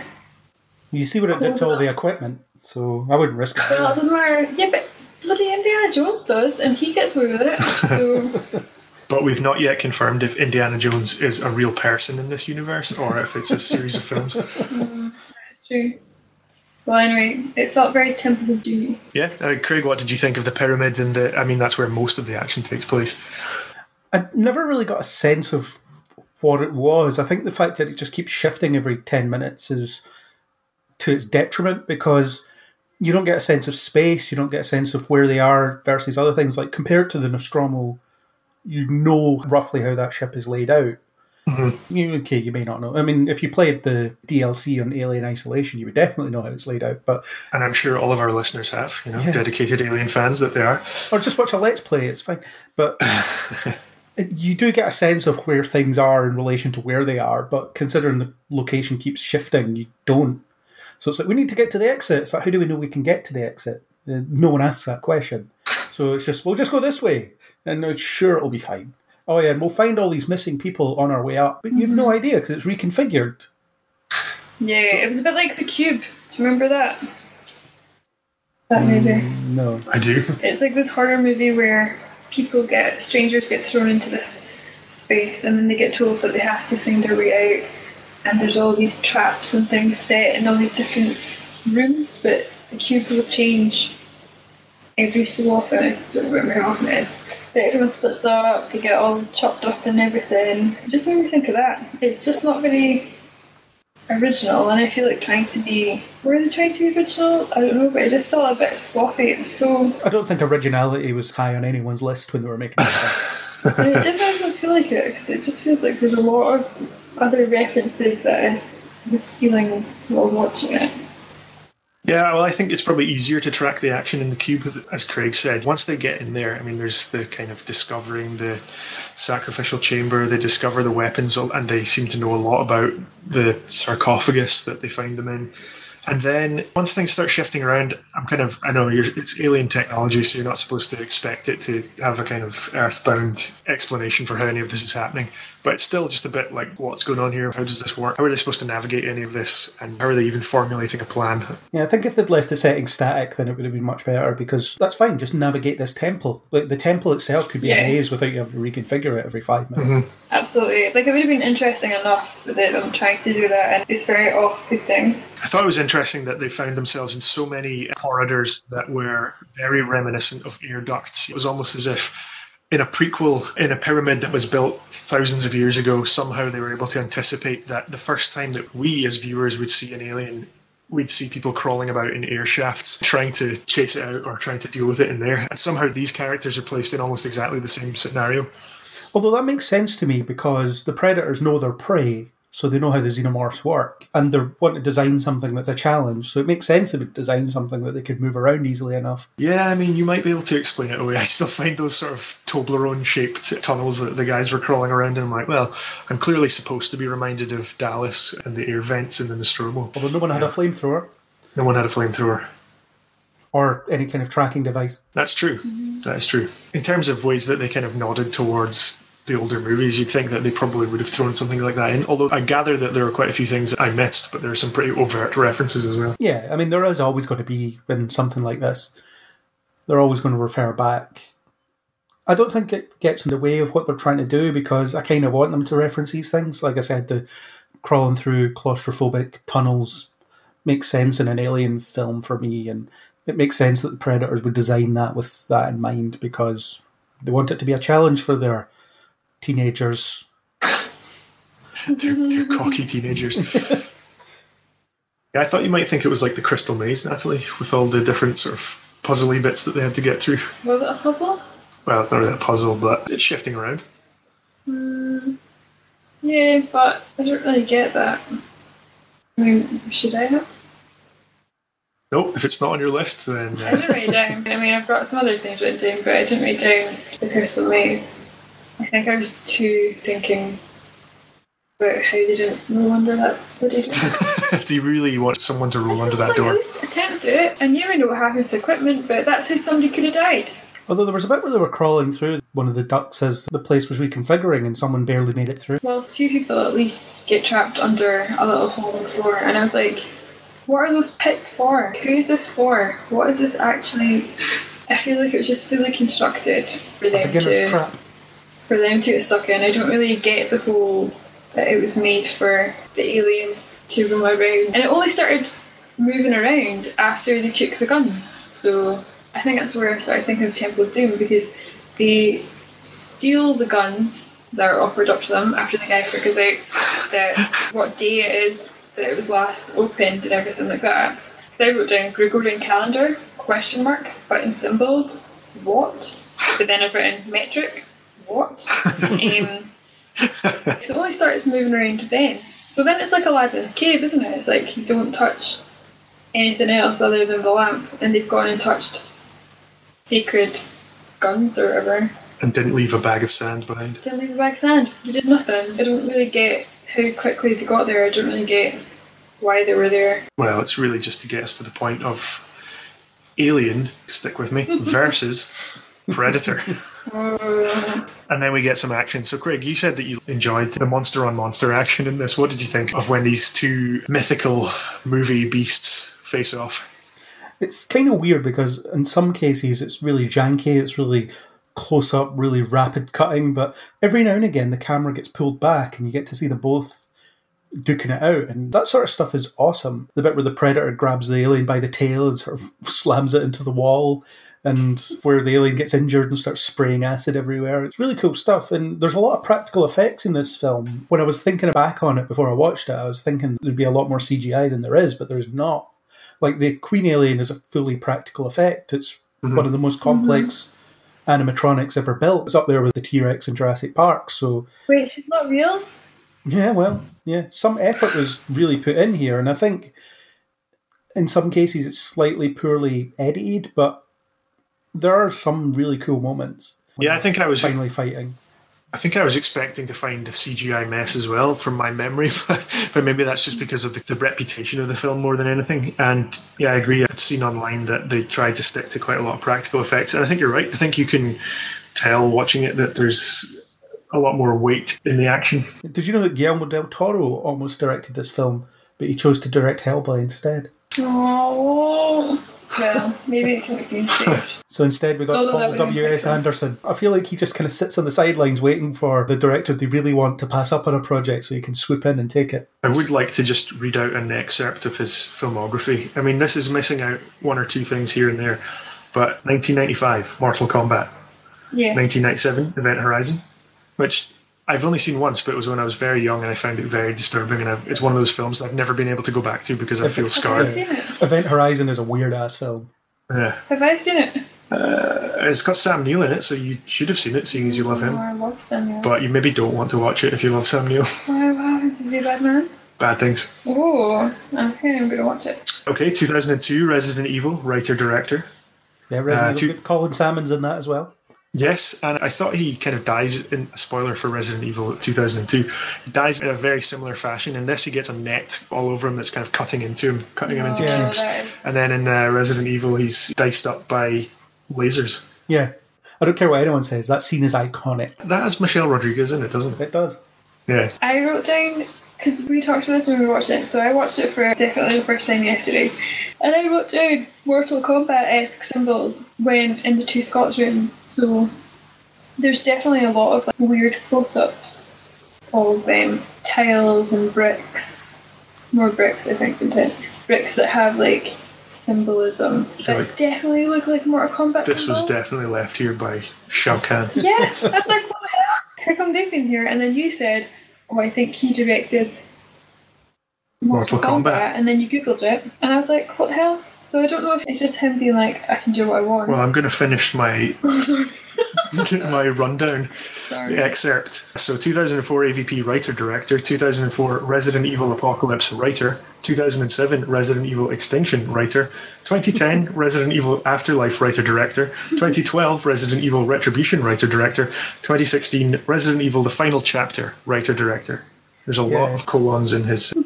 you see what it did to all the equipment, so I wouldn't risk Well, it it. doesn't matter. Yeah, but bloody Indiana Jones does, and he gets away with it. So But we've not yet confirmed if Indiana Jones is a real person in this universe or if it's a series of films. it's true. Well, anyway, it felt very Temple of Doom. Yeah, uh, Craig, what did you think of the pyramid? And the, I mean, that's where most of the action takes place. I never really got a sense of what it was. I think the fact that it just keeps shifting every 10 minutes is to its detriment because you don't get a sense of space, you don't get a sense of where they are versus other things. Like compared to the Nostromo, you know roughly how that ship is laid out. Mm-hmm. You, okay, you may not know. I mean, if you played the DLC on Alien Isolation, you would definitely know how it's laid out. But And I'm sure all of our listeners have, you know, Yeah. dedicated alien fans that they are. or just watch a let's play it's fine but you do get a sense of where things are in relation to where they are but considering the location keeps shifting you don't so it's like we need to get to the exit. It's like how do we know we can get to the exit? Uh, no one asks that question. So it's just we'll just go this way. And sure it'll be fine. Oh yeah and we'll find all these missing people on our way up. But you've no idea because it's reconfigured. Yeah, it was a bit like the Cube. Do you remember that? That movie. no. I do. It's like this horror movie where people get strangers get thrown into this space and then they get told that they have to find their way out and there's all these traps and things set in all these different rooms but the cube will change every so often. I don't remember how often it is. But everyone splits up, they get all chopped up and everything. It just made me think of that. It's just not very original and I feel like trying to be were they trying to be original? I don't know, but it just felt a bit sloppy. It was so i don't think originality was high on anyone's list when they were making. And it didn't feel like it because it just feels like there's a lot of other references that I was feeling while watching it. Yeah, well, I think it's probably easier to track the action in the cube, as Craig said. Once they get in there, I mean, there's the kind of discovering the sacrificial chamber, they discover the weapons, and they seem to know a lot about the sarcophagus that they find them in. And then once things start shifting around, I'm kind of I know it's alien technology, so you're not supposed to expect it to have a kind of earthbound explanation for how any of this is happening. But it's still just a bit like, what's going on here? How does this work? How are they supposed to navigate any of this? And how are they even formulating a plan? Yeah, I think if they'd left the setting static, then it would have been much better because that's fine. Just navigate this temple. Like the temple itself could be Yeah. a maze without you having to reconfigure it every five minutes. Mm-hmm. Absolutely. Like, it would have been interesting enough with it, them trying to do that, and it's very off putting. I thought it was interesting that they found themselves in so many corridors that were very reminiscent of air ducts. It was almost as if in a prequel, in a pyramid that was built thousands of years ago, somehow they were able to anticipate that the first time that we as viewers would see an alien, we'd see people crawling about in air shafts, trying to chase it out or trying to deal with it in there. And somehow these characters are placed in almost exactly the same scenario. Although that makes sense to me because the predators know their prey, so they know how the xenomorphs work, and they want to design something that's a challenge. So it makes sense to design something that they could move around easily enough. Yeah, I mean, you might be able to explain it away. I still find those sort of Toblerone shaped tunnels that the guys were crawling around in. I'm like, well, I'm clearly supposed to be reminded of Dallas and the air vents in the Nostromo. Although no one had a flamethrower No one had a flamethrower. or any kind of tracking device. That's true. Mm-hmm. That is true. In terms of ways that they kind of nodded towards the older movies, you'd think that they probably would have thrown something like that in. Although I gather that there are quite a few things that I missed, but there are some pretty overt references as well. Yeah, I mean, there is always going to be in something like this. They're always going to refer back. I don't think it gets in the way of what they're trying to do because I kind of want them to reference these things. Like I said, the crawling through claustrophobic tunnels makes sense in an alien film for me, and it makes sense that the Predators would design that with that in mind because they want it to be a challenge for their teenagers. They're, they're cocky teenagers. yeah, I thought you might think it was like the Crystal Maze, Natalie, with all the different sort of puzzly bits that they had to get through. Was it a puzzle? Well, it's not really a puzzle, but it's shifting around. Yeah, but I don't really get that. I mean, should I have? Nope, if it's not on your list, then I uh, didn't write it down. I mean, I've got some other things written down, but I didn't write down the Crystal Maze. I think I was too thinking about how they didn't roll under that bloody door. do you really want someone to roll under that Like, door? At least attempt it. I knew I know what happens to equipment, but that's how somebody could have died. Although there was a bit where they were crawling through one of the ducts as the place was reconfiguring and someone barely made it through. Well, two people at least get trapped under a little hole in the floor, and I was like, what are those pits for? Who is this for? What is this actually? I feel like it was just fully constructed for them to trap. For them to get stuck in. I don't really get the whole that it was made for the aliens to roam around, and it only started moving around after they took the guns. So I think that's where I started thinking of Temple of Doom because they steal the guns that are offered up to them after the guy figures out that what day it is that it was last opened and everything like that. So I wrote down Gregorian calendar question mark button symbols what, but then I've written metric what. um, so it only starts moving around then. So then it's like Aladdin's cave, isn't it? It's like you don't touch anything else other than the lamp, and they've gone and touched sacred guns or whatever. And didn't leave a bag of sand behind. Didn't leave a bag of sand. They did nothing. I don't really get how quickly they got there. I don't really get why they were there. Well, it's really just to get us to the point of Alien, stick with me, versus Predator. Oh, And then we get some action. So, Craig, you said that you enjoyed the monster on monster action in this. What did you think of when these two mythical movie beasts face off? It's kind of weird because in some cases it's really janky, it's really close up, really rapid cutting, but every now and again the camera gets pulled back and you get to see them both duking it out, and that sort of stuff is awesome. The bit where the predator grabs the alien by the tail and sort of slams it into the wall, and where the alien gets injured and starts spraying acid everywhere. It's really cool stuff, and there's a lot of practical effects in this film. When I was thinking back on it before I watched it, I was thinking there'd be a lot more CGI than there is, but there's not. Like the Queen alien is a fully practical effect. It's mm-hmm. one of the most mm-hmm. complex animatronics ever built. It's up there with the T Rex in Jurassic Park. So wait, she's not real? yeah, well, yeah, some effort was really put in here, and I think in some cases it's slightly poorly edited, but there are some really cool moments. Yeah, I think I was- finally fighting. I think I was expecting to find a CGI mess as well from my memory, but, but maybe that's just because of the, the reputation of the film more than anything. And yeah, I agree. I've seen online that they tried to stick to quite a lot of practical effects, and I think you're right. I think you can tell watching it that there's a lot more weight in the action. Did you know that Guillermo del Toro almost directed this film, but he chose to direct Hellboy instead? Oh, well, maybe it can be saved. So instead, we got Although Paul would W. be S. different. Anderson. I feel like he just kind of sits on the sidelines waiting for the director they really want to pass up on a project so he can swoop in and take it. I would like to just read out an excerpt of his filmography. I mean, this is missing out one or two things here and there, but 1995, Mortal Kombat. Yeah. 1997, Event Horizon, which I've only seen once, but it was when I was very young and I found it very disturbing. And I've, it's one of those films I've never been able to go back to because I feel Have I scarred. seen it? Event Horizon is a weird ass film. Yeah. Have I seen it? It's got Sam Neill in it, so you should have seen it, seeing as you love Oh, him. I love Sam Neill. But you maybe don't want to watch it if you love Sam Neill. Why, what happens? Is he a bad man? Bad things. Oh, okay, I'm gonna watch it. Okay, 2002, Resident Evil, writer director. Yeah, Resident Uh, Evil. two- Colin Salmon's in that as well. Yes, and I thought he kind of dies in a spoiler for Resident Evil 2002. He dies in a very similar fashion. In this, he gets a net all over him that's kind of cutting into him, cutting him into Oh, cubes. And then in uh, Resident Evil, he's diced up by lasers. Yeah. I don't care what anyone says. That scene is iconic. That has Michelle Rodriguez in it, doesn't it? It does. Yeah. I wrote down because we talked about this when we watched it. So I watched it for definitely the first time yesterday, and I wrote down Mortal Kombat esque symbols when in the two Scots room. So there's definitely a lot of like, weird close ups of um, tiles and bricks, more bricks I think than tiles. Bricks that have like symbolism that like- definitely look like Mortal Kombat. This was definitely left here by Shao Kahn. Yeah, that's like, what the hell? How come they've been here? And then you said, oh, I think he directed Mortal Mortal, Kombat. Kombat. And then you Googled it. And I was like, what the hell? So I don't know if it's just him being like, I can do what I want. Well, I'm going to finish my Oh, my rundown, Sorry. the excerpt. So 2004 AVP writer director, 2004 Resident Evil Apocalypse writer, 2007 Resident Evil Extinction writer, 2010 Resident Evil Afterlife writer director, 2012 Resident Evil Retribution writer director, 2016 Resident Evil The Final Chapter writer director. There's a lot of colons in his, his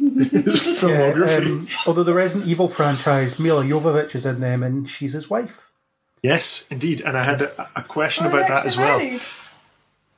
Yeah, filmography. um, although the Resident Evil franchise, Milla Jovovich is in them, and she's his wife. yes, indeed. And I had a, a question Oh, about that as well. married.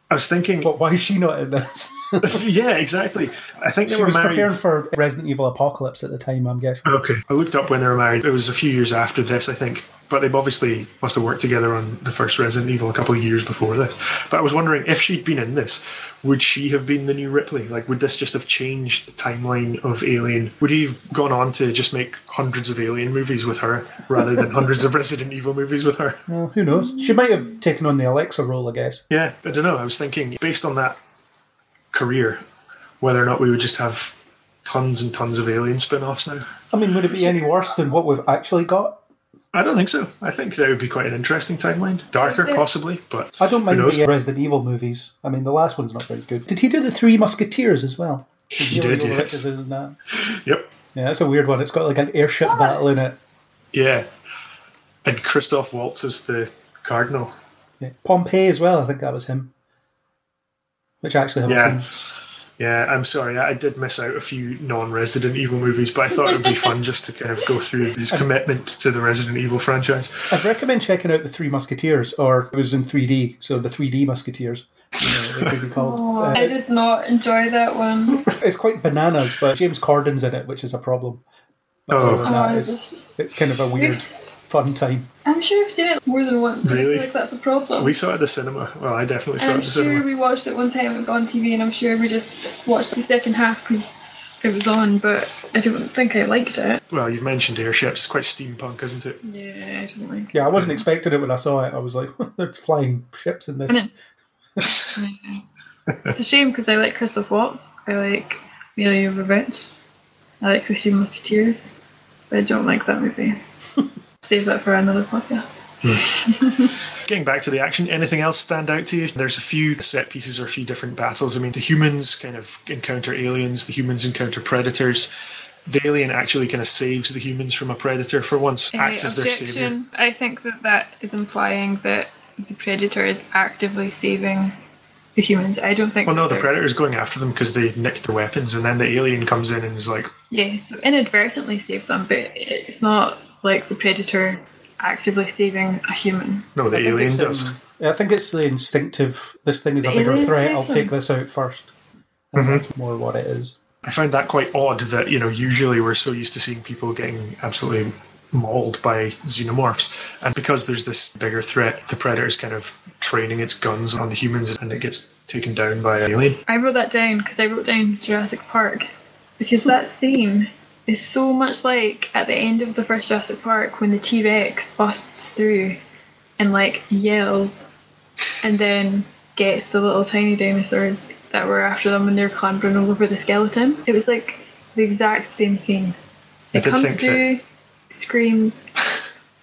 I was thinking, But why is she not in this? yeah, exactly. I think they she were was married. preparing for Resident Evil Apocalypse at the time, I'm guessing. Okay. I looked up when they were married. It was a few years after this, I think. But they obviously must have worked together on the first Resident Evil a couple of years before this. But I was wondering if she'd been in this, would she have been the new Ripley? Like, would this just have changed the timeline of Alien? Would he have gone on to just make hundreds of Alien movies with her rather than hundreds of Resident Evil movies with her? Well, who knows? She might have taken on the Alexa role, I guess. Yeah, I don't know. I was thinking, based on that career, whether or not we would just have tons and tons of Alien spin offs now. I mean, would it be any worse than what we've actually got? I don't think so. I think that would be quite an interesting timeline. Darker, possibly, but I don't mind who knows? the Resident Evil movies. I mean, the last one's not very good. Did he do the Three Musketeers as well? He Milla did, yes. is in that. Yep. Yeah, that's a weird one. It's got like an airship battle in it. Yeah. And Christoph Waltz is the Cardinal. Yeah. Pompeii as well. I think that was him. Which I actually haven't Yeah. seen. Yeah, I'm sorry, I I did miss out a few non Resident Evil movies, but I thought it would be fun just to kind of go through his commitment to the Resident Evil franchise. I'd recommend checking out the Three Musketeers, or it was in 3D, so the 3D Musketeers. You know, they could be called. Oh, Uh, I did not enjoy that one. it's quite bananas, but James Corden's in it, which is a problem. But Oh. that, Oh, it's, it's kind of a weird, We've- fun time. I'm sure I've seen it more than once. and I Really? feel like that's a problem. We saw it at the cinema. Well, I definitely saw And it I'm at the sure cinema. we watched it one time. It was on TV, and I'm sure we just watched the second half because it was on. But I don't think I liked it. Well, you've mentioned airships. It's quite steampunk, isn't it? Yeah, I don't like. it. Yeah, I wasn't expecting it when I saw it. I was like, they're flying ships in this. it's, it's a shame because I like Christoph Waltz. I like Milla Revenge. I like the Three Musketeers, but I don't like that movie. Save that for another podcast. Getting back to the action, anything else stand out to you? There's a few set pieces or a few different battles. I mean, the humans kind of encounter aliens, the humans encounter predators. The alien actually kind of saves the humans from a predator for once, acts as their savior. I think that that is implying that the predator is actively saving the humans. I don't think. Well, no, the they're- predator's going after them because they nicked their weapons, and then the alien comes in and is like, Yeah, so inadvertently saves them, but it's not like the predator actively saving a human. no, the I alien does. um, I think it's the instinctive, this thing is a bigger threat, I'll saves take this out first. And Mm-hmm. that's more what it is. I find that quite odd that, you know, usually we're so used to seeing people getting absolutely mauled by xenomorphs. And because there's this bigger threat, the predator's kind of training its guns on the humans and it gets taken down by an alien. I wrote that down because I wrote down Jurassic Park because that scene is so much like at the end of the first Jurassic Park when the T Rex busts through and like yells and then gets the little tiny dinosaurs that were after them when they're clambering all over the skeleton. It was like the exact same scene. It comes through, screams,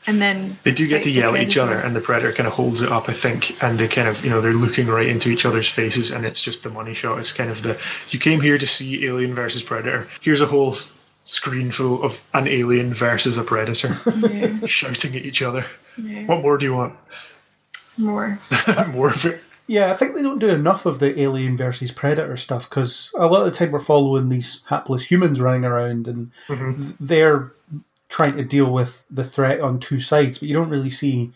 and then They do get to yell at each other, and the predator kind of holds it up, I think, and they kind of, you know, they're looking right into each other's faces, and it's just the money shot. It's kind of the you came here to see Alien versus Predator. Here's a whole screen full of an alien versus a predator shouting at each other. What more do you want? more. more of it. Yeah, I think they don't do enough of the alien versus predator stuff because a lot of the time we're following these hapless humans running around and th- they're trying to deal with the threat on two sides, but you don't really see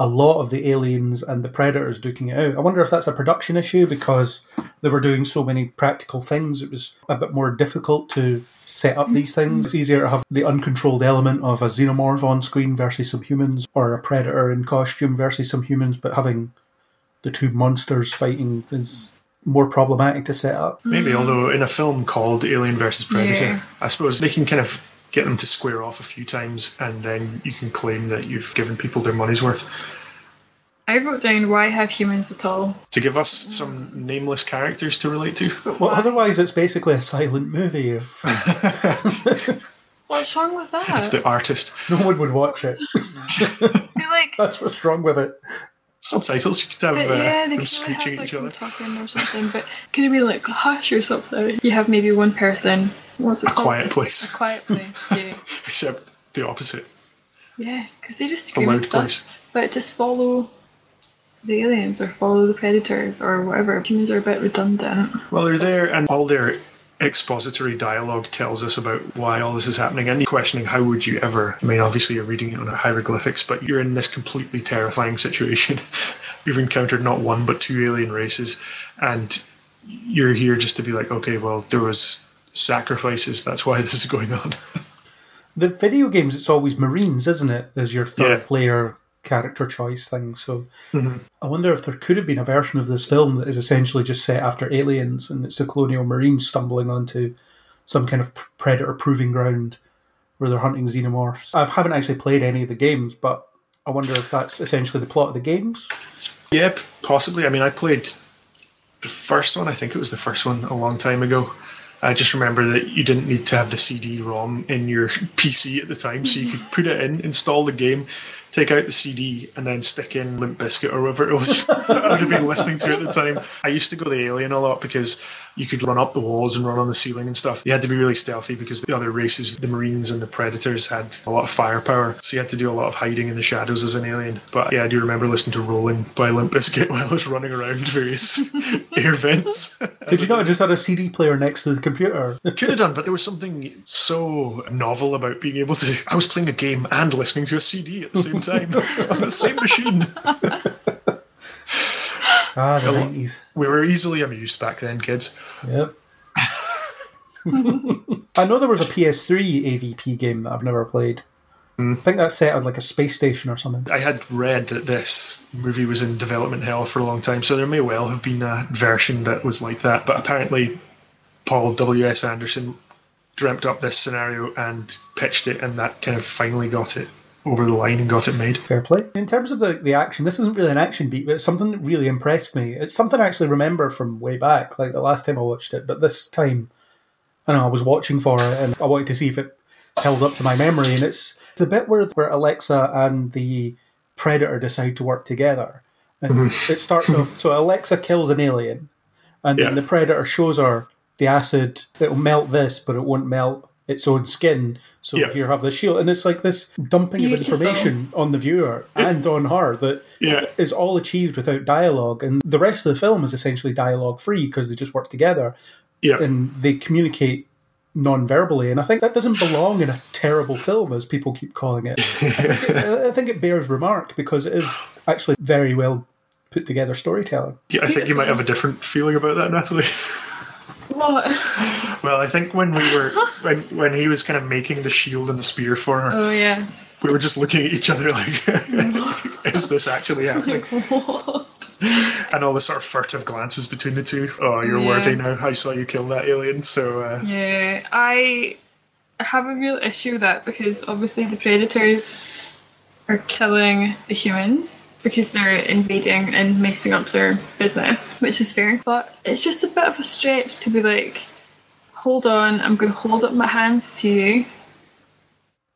a lot of the aliens and the predators duking it out. I wonder if that's a production issue because they were doing so many practical things. It was a bit more difficult to set up these things. It's easier to have the uncontrolled element of a xenomorph on screen versus some humans or a predator in costume versus some humans, but having the two monsters fighting is more problematic to set up. Maybe, although in a film called Alien versus Predator, Yeah. I suppose they can kind of get them to square off a few times, and then you can claim that you've given people their money's worth. I wrote down why have humans at all? To give us some nameless characters to relate to. Well, otherwise, it's basically a silent movie. If What's wrong with that? It's the artist. no one would watch it, I feel like that's what's wrong with it. Subtitles, you could have uh, yeah, they them screeching have at each like other. talking or something, but could it be like hush or something? You have maybe one person. What's it A called? quiet place. A quiet place. Yeah, Except the opposite. yeah, because they just A scream and loud stuff. place. But just follow the aliens or follow the predators or whatever. Humans are a bit redundant. Well, they're there, and all their expository dialogue tells us about why all this is happening. And you're questioning how would you ever? I mean, obviously you're reading it on hieroglyphics, but you're in this completely terrifying situation. You've encountered not one but two alien races, and you're here just to be like, okay, well, there was sacrifices. That's why this is going on. The video games, it's always Marines, isn't it? As your third Yeah. player character choice thing. So mm-hmm. I wonder if there could have been a version of this film that is essentially just set after aliens and it's the colonial marines stumbling onto some kind of predator proving ground where they're hunting xenomorphs. I haven't actually played any of the games, but I wonder if that's essentially the plot of the games. Yep, possibly. I mean, I played the first one. I think it was the first one a long time ago. I just remember that you didn't need to have the CD-ROM in your PC at the time, so you could put it in, install the game, take out the CD, and then stick in Limp Bizkit or whatever it was I would have been listening to at the time. I used to go the Alien a lot because you could run up the walls and run on the ceiling and stuff. You had to be really stealthy because the other races, the Marines and the Predators, had a lot of firepower, so you had to do a lot of hiding in the shadows as an alien. But yeah, I do remember listening to Rolling by Limp Bizkit while I was running around various air vents. Could you not just had a CD player next to the computer? Could have done, but there was something so novel about being able to. I was playing a game and listening to a CD at the same time on the same machine. ah, the. 90s. We were easily amused back then, kids. Yep. I know there was a PS3 AVP game that I've never played. I think that's set on like a space station or something. I had read that this movie was in development hell for a long time, so there may well have been a version that was like that. But apparently, Paul W.S. Anderson dreamt up this scenario and pitched it, and that kind of finally got it over the line and got it made. Fair play. In terms of the, the action, this isn't really an action beat, but it's something that really impressed me. It's something I actually remember from way back, like the last time I watched it. But this time, I know I was watching for it, and I wanted to see if it held up to my memory. And it's the bit where where Alexa and the Predator decide to work together, and mm-hmm. it starts off. So Alexa kills an alien, and Yeah. then the Predator shows her the acid. It'll melt this, but it won't melt its own skin. So Yeah. here have the shield, and it's like this dumping Beautiful. of information on the viewer and on her that Yeah. is all achieved without dialogue. And the rest of the film is essentially dialogue free because they just work together Yeah. and they communicate non-verbally. And I think that doesn't belong in a terrible film, as people keep calling it. I think it, I think it bears remark because it is actually very well put together storytelling. Yeah, I think you might have a different feeling about that, Natalie. What? Well, I think when we were when when he was kind of making the shield and the spear for her, Oh yeah. we were just looking at each other like, "Is this actually happening?" What? And all the sort of furtive glances between the two. Oh, you're Yeah. worthy now. I saw you kill that alien. So uh, Yeah, I have a real issue with that because obviously the predators are killing the humans because they're invading and messing up their business, which is fair. But it's just a bit of a stretch to be like, hold on, I'm going to hold up my hands to you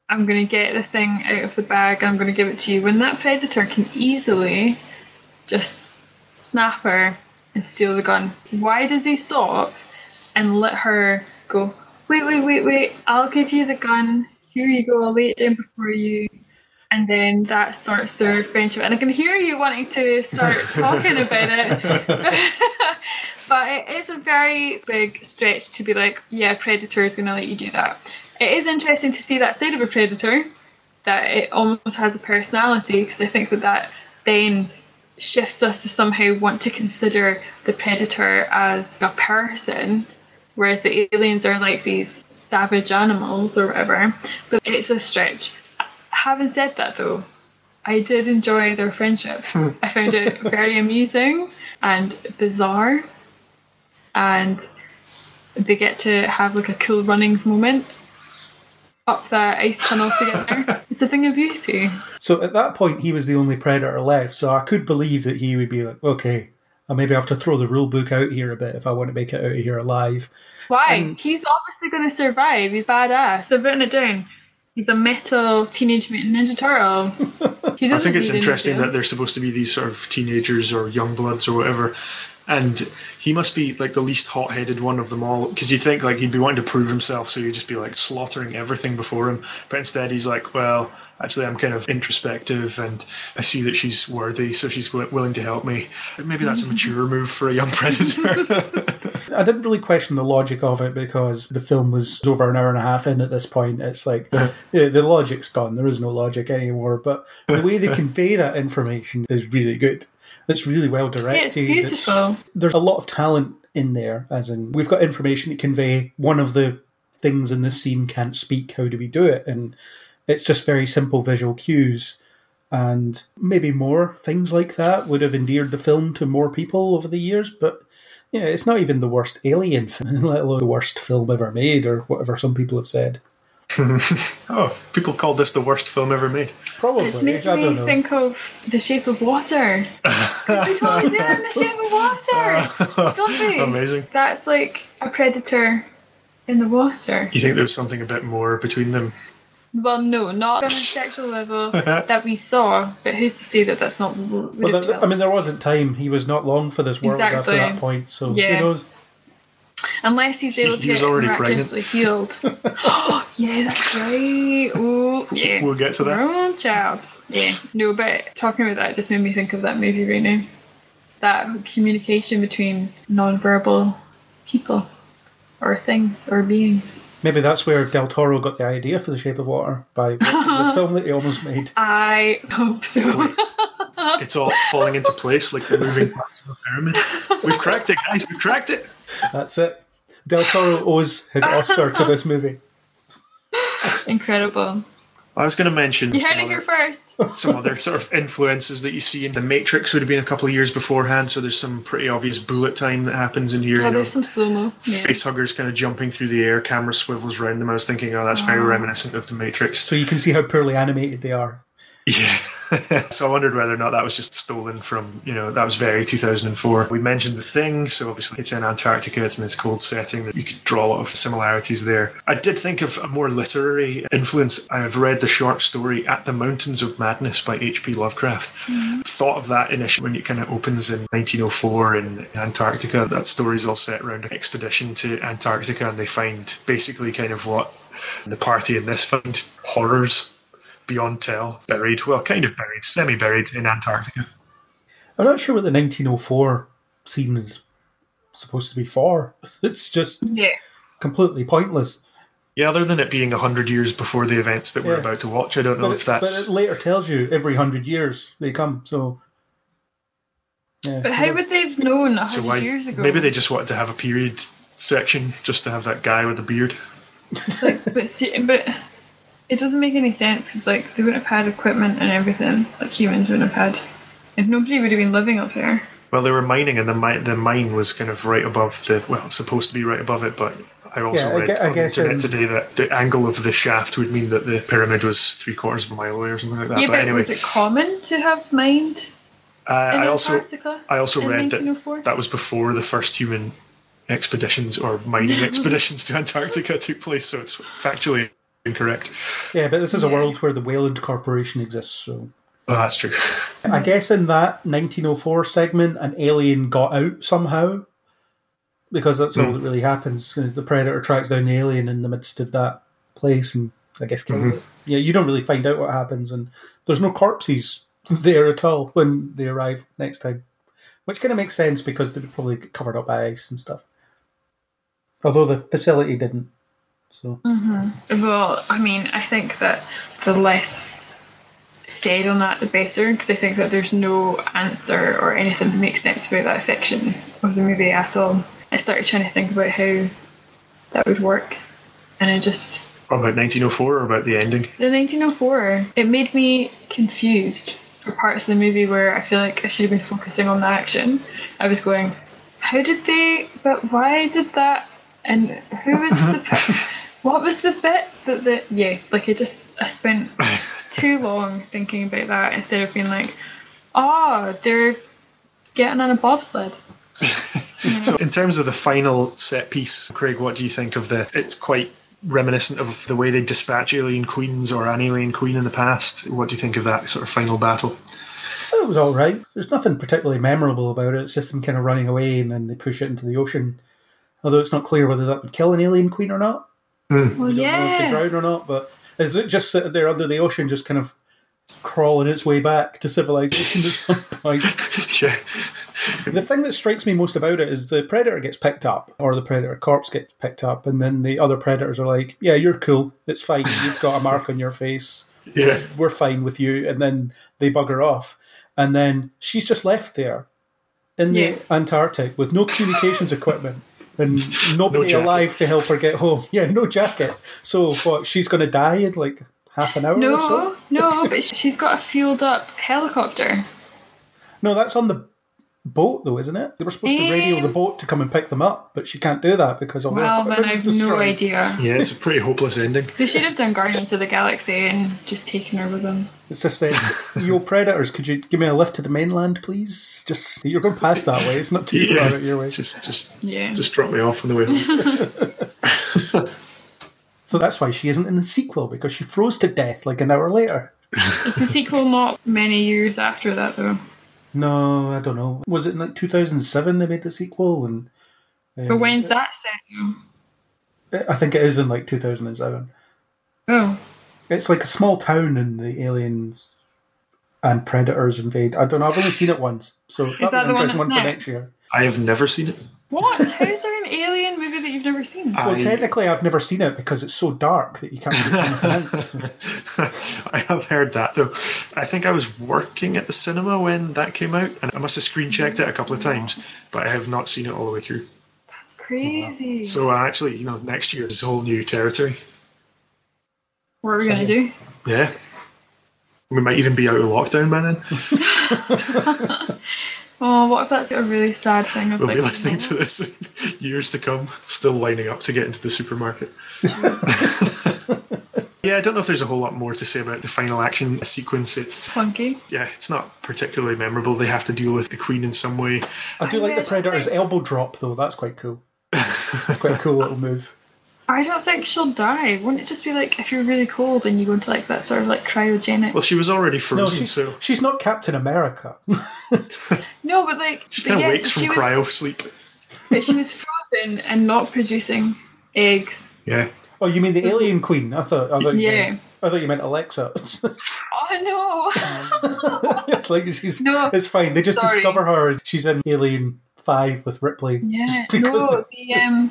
I'm going to get the thing out of the bag and I'm going to give it to you. When that predator can easily just snap her and steal the gun, why does he stop and let her go, wait, wait, wait, wait, I'll give you the gun. Here you go, I'll lay it down before you. And then that starts their friendship. And I can hear you wanting to start talking about it. but it is a very big stretch to be like, yeah, Predator is going to let you do that. It is interesting to see that side of a Predator, that it almost has a personality, because I think that that then shifts us to somehow want to consider the Predator as a person whereas the aliens are like these savage animals or whatever. But it's a stretch. Having said that, though, I did enjoy their friendship. Hmm. I found it very amusing and bizarre, and they get to have like a cool runnings moment up that ice tunnel together. it's a thing of beauty. So at that point, he was the only predator left. So I could believe that he would be like, okay, uh, I maybe have to throw the rule book out here a bit if I want to make it out of here alive. Why? And- He's obviously going to survive. He's badass. They've written it down. He's a metal teenage mutant ninja turtle. He I doesn't think it's interesting that they're supposed to be these sort of teenagers or young bloods or whatever. And he must be like the least hot headed one of them all. Because you'd think like he'd be wanting to prove himself, so you'd just be like slaughtering everything before him. But instead, he's like, well, actually, I'm kind of introspective and I see that she's worthy, so she's wi- willing to help me. Maybe that's a mature move for a young predator. I didn't really question the logic of it because the film was over an hour and a half in at this point. It's like yeah, the logic's gone. There is no logic anymore. But the way they convey that information is really good. It's really well Yeah, directed. it's beautiful. there's a lot of talent in there, as in we've got information to convey. One of the things in this scene can't speak. How do we do it? And it's just very simple visual cues. And maybe more things like that would have endeared the film to more people over the years. But yeah, it's not even the worst alien film, let alone the worst film ever made, or whatever some people have said. oh, people called this the worst film ever made. Probably. It's making I don't me know. think of The Shape of Water. They totally do in The Shape of Water, don't they? Amazing. That's like a predator in the water. You think there was something a bit more between them? Well, no, not on a sexual level that we saw, but who's to say that that's not Well, there- I mean, there wasn't time. He was not long for this world Exactly. after that point. So Yeah. who knows? Unless he's able He to was get already miraculously healed. yeah, that's right. Oh, yeah. We'll get to that. Oh, child. Yeah. No, but talking about that just made me think of that movie right now. That communication between non-verbal people or things or beings. Maybe that's where Del Toro got the idea for The Shape of Water by watching this film that he almost made. I hope so. It's all falling into place like the moving parts of a pyramid. We've cracked it, guys. We've cracked it. That's it. Del Toro owes his Oscar to this movie. Incredible. I was going to mention You heard some it here first. some other sort of influences that you see in The Matrix would have been a couple of years beforehand, so there's some pretty obvious bullet time that happens in here. Oh, you know, there's some slow mo. Yeah. face huggers kind of jumping through the air, camera swivels around them. I was thinking, oh, that's very oh. reminiscent of The Matrix. So you can see how poorly animated they are. Yeah. so I wondered whether or not that was just stolen from, you know, that was very 2004. We mentioned the thing, so obviously it's in Antarctica, it's in this cold setting, that you could draw a lot of similarities there. I did think of a more literary influence. I've read the short story At the Mountains of Madness by H.P. Lovecraft. Mm-hmm. Thought of that initially when it kind of opens in 1904 in Antarctica. That story's all set around an expedition to Antarctica, and they find basically kind of what the party in this find horrors beyond tell, buried, well, kind of buried, semi buried in Antarctica. I'm not sure what the 1904 scene is supposed to be for. It's just Yeah. completely pointless. Yeah, other than it being 100 years before the events that we're Yeah. about to watch, I don't know But if that's. but it later tells you every hundred years they come. So, yeah. But how would they have known a so hundred why, years ago? maybe they just wanted to have a period section just to have that guy with the beard. But see, but it doesn't make any sense because like they wouldn't have had equipment and everything like humans wouldn't have had, and nobody would have been living up there. Well, they were mining, and the mine, the mine was kind of right above the. Well, it's supposed to be right above it, but I also Yeah, I read gue- I on the internet um, today that the angle of the shaft would mean that the pyramid was three quarters of a mile away or something like that. yeah, but but anyway, was it common to have mined uh, in I also Antarctica? I also in read that 1904? that was before the first human expeditions or mining expeditions to Antarctica took place, so it's factually incorrect. Yeah, but this is a Yeah. world where the Weyland Corporation exists, so. Oh, that's true. I guess in that 1904 segment, an alien got out somehow, because that's all hmm. that really happens. The Predator tracks down the alien in the midst of that place and I guess kills mm-hmm. it. Yeah, you don't really find out what happens, and there's no corpses there at all when they arrive next time. Which kind of makes sense because they would probably get covered up by ice and stuff. Although the facility didn't. So mm-hmm. Well, I mean, I think that the less said on that, the better, because I think that there's no answer or anything that makes sense about that section of the movie at all. I started trying to think about how that would work, and I just About 1904 or about the ending? the 1904 it made me confused for parts of the movie where I feel like I should have been focusing on the action. I was going, how did they? But why did that? And who was the? pe- what was the bit that the? Yeah, like I just I spent too long thinking about that instead of being like, oh, they're getting on a bobsled. So, in terms of the final set piece, Craig, what do you think of the? It's quite reminiscent of the way they dispatch alien queens or an alien queen in the past. What do you think of that sort of final battle? I it was all right. There's nothing particularly memorable about it. It's just them kind of running away and then they push it into the ocean. Although it's not clear whether that would kill an alien queen or not. Hmm. Well, I don't know if they yeah. drown or not, but is it just sitting there under the ocean, just kind of crawling its way back to civilization at some point? yeah. the thing that strikes me most about it is the predator gets picked up, or the predator corpse gets picked up, and then the other predators are like, "Yeah, you're cool. It's fine. You've got a mark on your face. Yeah. We're fine with you." And then they bugger off, and then she's just left there in the Yeah. Antarctic with no communications equipment. And nobody jacket. alive to help her get home. Yeah, no jacket. So what? She's going to die in like half an hour or so. No, no, but she's got a fueled up helicopter. No, that's on the boat, though, isn't it? They were supposed to radio the Um, boat to come and pick them up, but she can't do that because all Well, her then I've was no idea. Yeah, it's a pretty hopeless ending. They should have done Guardians of the Galaxy and just taken her with them. It's just saying, "Yo, predators, could you give me a lift to the mainland, please? Just you're going past that way. It's not too Yeah. far out your way." Just, just, Yeah. just drop me off on the way home. So that's why she isn't in the sequel because she froze to death like an hour later. It's a sequel not many years after that, though. No, I don't know. Was it in like 2007 they made the sequel? And um, But when's that set? I think it is in like 2007. Oh, It's like a small town and the aliens and predators invade. I don't know. I've only seen it once, so that'll that be an the one interesting one that's for next? next year. I have never seen it. what? How is there an alien movie that you've never seen? Well, I- technically, I've never seen it because it's so dark that you can't really come anything else. I have heard that though. I think I was working at the cinema when that came out, and I must have screen checked it a couple of times, but I have not seen it all the way through. That's crazy. So uh, actually, you know, next year is a whole new territory. what are we going to do? Yeah, we might even be out of lockdown by then. Oh, what if that's a really sad thing? Of We'll like, be listening to this years to come, still lining up to get into the supermarket. yeah, I don't know if there's a whole lot more to say about the final action sequence. It's Clunky. yeah, it's not particularly memorable. They have to deal with the queen in some way. I do I like the predator's think- elbow drop, though. That's quite cool. It's quite a cool little move. I don't think she'll die. Wouldn't it just be like if you're really cold and you go into like that sort of like cryogenic? Well, she was already No, frozen, she's, so she's not Captain America. no, but like she kind of yes, wakes from she was, cryo sleep. But she was frozen and not producing eggs. Yeah. oh, you mean the alien queen? I thought. I thought you Yeah. meant, I thought you meant Alexa. Oh no! it's like she's. No, it's fine. They just sorry. discover her. She's in Alien Five with Ripley. yeah, no, the um,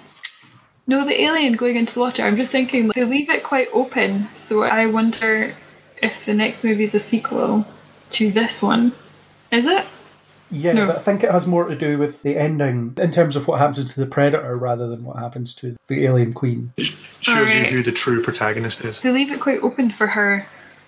no, the alien going into the water. I'm just thinking like, they leave it quite open, so I wonder if the next movie is a sequel to this one. Is it? Yeah, No. but I think it has more to do with the ending in terms of what happens to the predator rather than what happens to the alien queen. It shows you who the true protagonist is. They leave it quite open for her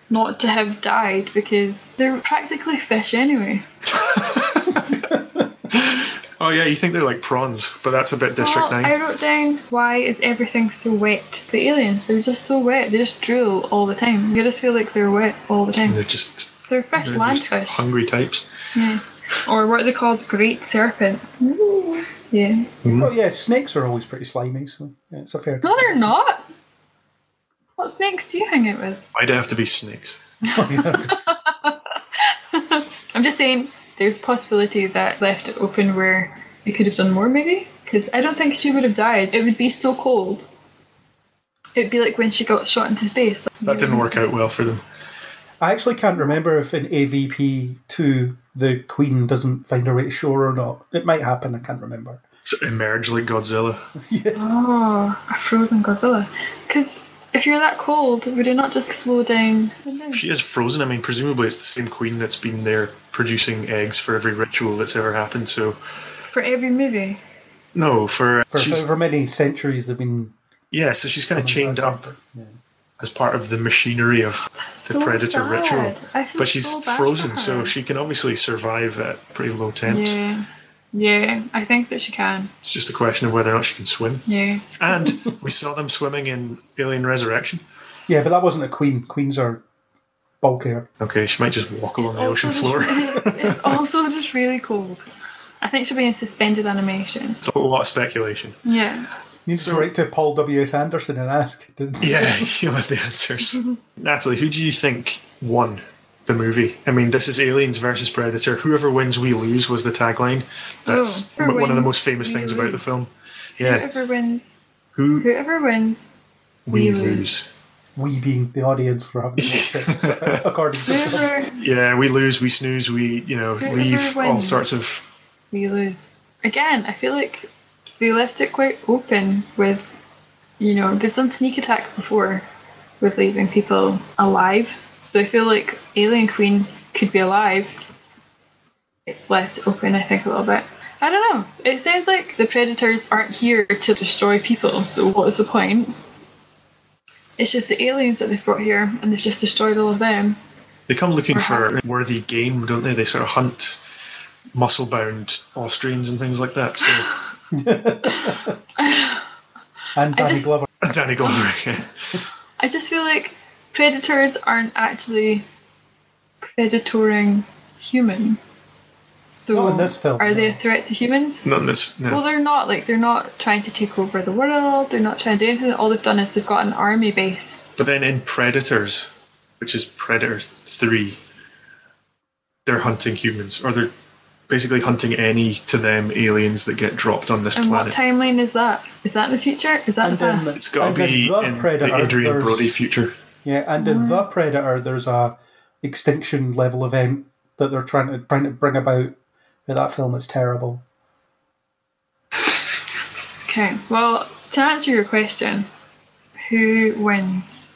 not to have died because they're practically fish anyway. Oh yeah, you think they're like prawns, but that's a bit District Well, Nine. I wrote down why is everything so wet? The aliens, they're just so wet. They just drool all the time. You just feel like they're wet all the time. They're just They're fish, they're land just fish. hungry types. Yeah. Or what are they called? Great serpents. Ooh. Yeah. Oh yeah, snakes are always pretty slimy, so yeah, it's a fair. No, they're not. What snakes do you hang out with? Why'd it have to be snakes? I'm just saying there's a possibility that left it open where they could have done more, maybe? Because I don't think she would have died. It would be so cold. It'd be like when she got shot into space. That didn't work out well for them. I actually can't remember if in AVP two the Queen doesn't find her way to shore or not. It might happen. I can't remember. So emerge like Godzilla. Oh, a frozen Godzilla. Because if you're that cold, would it not just slow down? She is frozen. I mean, presumably it's the same queen that's been there producing eggs for every ritual that's ever happened. So For every movie. no, for, For she's however many centuries they've been yeah. So she's kind of chained up as part of the machinery of the so predator sad. ritual. I feel But she's so bad frozen, for so she can obviously survive at pretty low temps. Yeah. Yeah, I think that she can. It's just a question of whether or not she can swim. Yeah. And we saw them swimming in Alien Resurrection. Yeah, but that wasn't a queen. Queens are bulkier. Okay, she might just walk along the ocean just floor. really- it's also just really cold. I think she'll be in suspended animation. It's a lot of speculation. Yeah. Needs So- to write to Paul W. S. Anderson and ask. Yeah, you'll have the answers. Natalie, who do you think won the movie? I mean, this is Aliens versus Predator. Whoever wins, we lose was the tagline. That's Oh, whoever one of the most famous we things about the film. Yeah, Whoever wins, who whoever wins, we we lose. lose. We being the audience for having watched it, uh, according to some. Yeah, we lose, we snooze, we, you know, Whoever leave all sorts of. we lose. Again, I feel like they left it quite open with, you know, they've done sneak attacks before with leaving people alive. So I feel like Alien Queen could be alive. It's left open, I think, a little bit. I don't know. It sounds like the predators aren't here to destroy people, so what is the point? It's just the aliens that they've brought here, and they've just destroyed all of them. They come looking Or for worthy game, don't they? They sort of hunt muscle bound Austrians and things like that. So, And Danny just- Glover. Danny Glover, yeah. I just feel like predators aren't actually predatoring humans. So Not in this film, are they a threat to humans? Not in this. No. Well, they're not. Like they're not trying to take over the world. They're not trying to do anything. All they've done is they've got an army base. But then in Predators, which is Predator 3, they're hunting humans, or they're basically hunting any to them aliens that get dropped on this And planet. what timeline is that? Is that in the future? Is that And the in past? It's got to And then be the in Predator, the Adrien there's- Brody future. Yeah, and in the mm. Predator, there's a extinction level event that they're trying to trying to bring about. In that film, it's terrible. Okay. Well, to answer your question, who wins?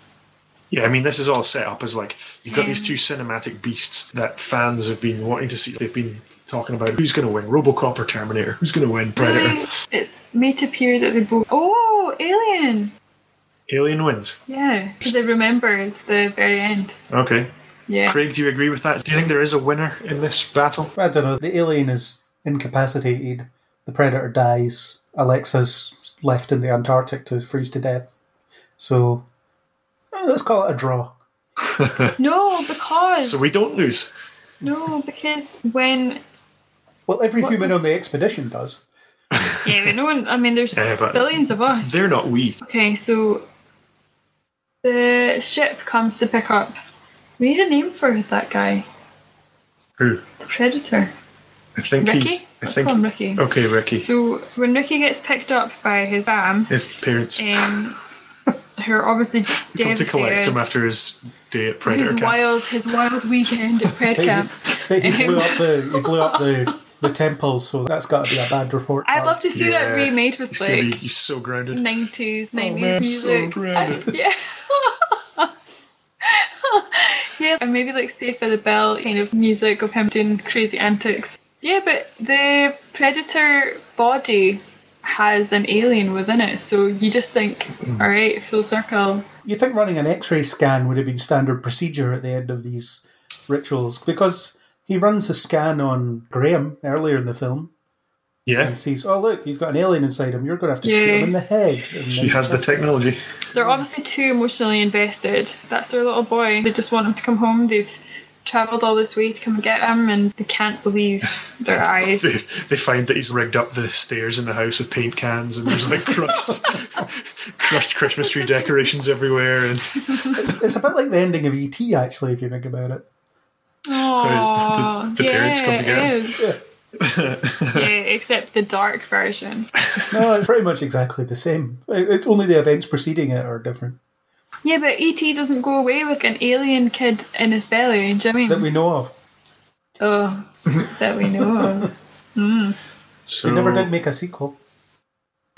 Yeah, I mean, this is all set up as like you've got these two cinematic beasts that fans have been wanting to see. They've been talking about who's going to win, Robocop or Terminator? Who's going to win, Predator? Really? It's made to appear that they both. Oh, Alien. Alien wins. Yeah, because they remembered the very end. Okay. Yeah. Craig, do you agree with that? Do you think there is a winner in this battle? I don't know. The alien is incapacitated. The Predator dies. Alexa's left in the Antarctic to freeze to death. So eh, let's call it a draw. No, because So we don't lose. no, because when Well, every What's human this- on the expedition does. yeah, but no one. I mean, there's Yeah, billions of us. They're not we. Okay, so the ship comes to pick up. We need a name for that guy, Who? the predator. I think Ricky. he's. I Let's think. call him Ricky. Okay, Ricky. So when Ricky gets picked up by his fam, His parents um, who are obviously come to collect him after his day at Predator his camp. wild, his wild weekend at Pred He, Camp. he blew up the he blew up the the temple, so that's got to be a bad report. I'd card. love to see that remade with He's, gonna be, like he's so grounded. nineties, nineties man, so music. grounded. yeah. Yeah, and maybe like Saved by the Bell kind of music of him doing crazy antics. Yeah, but the predator body has an alien within it, so you just think, Mm. all right, full circle. You think running an X-ray scan would have been standard procedure at the end of these rituals because he runs a scan on Graham earlier in the film Yeah, and sees, oh look, he's got an alien inside him. You're going to have to shoot him in the head. And she has the technology. They're obviously too emotionally invested. That's their little boy. They just want him to come home. They've travelled all this way to come and get him, and they can't believe their eyes. They, they find that he's rigged up the stairs in the house with paint cans, and there's like crushed, crushed Christmas tree decorations everywhere. And It's a bit like the ending of ET, actually, if you think about it. Oh, the yeah, parents come together. it is. Yeah, except the dark version. No, it's pretty much exactly the same. It's only the events preceding it are different Yeah, but ET doesn't go away with an alien kid in his belly. Do you know what I that mean? we know of. Oh, that we know of. Hmm. so, They never did make a sequel.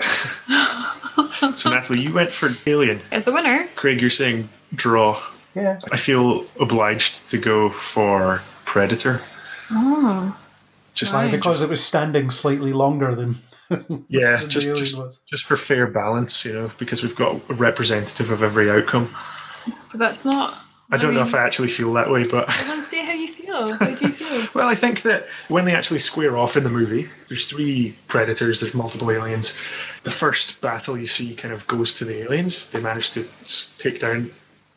so Natalie, you went for Alien. As a winner, Craig, you're saying draw. Yeah. I feel obliged to go for Predator. oh, Just Right. Because it was standing slightly longer than, yeah, than just just, was. just for fair balance, you know, because we've got a representative of every outcome. but that's not. I don't know mean, if I actually feel that way, but I want to see how you feel. How do you feel? well, I think that when they actually square off in the movie, there's three predators, there's multiple aliens. The first battle you see kind of goes to the aliens. They manage to take down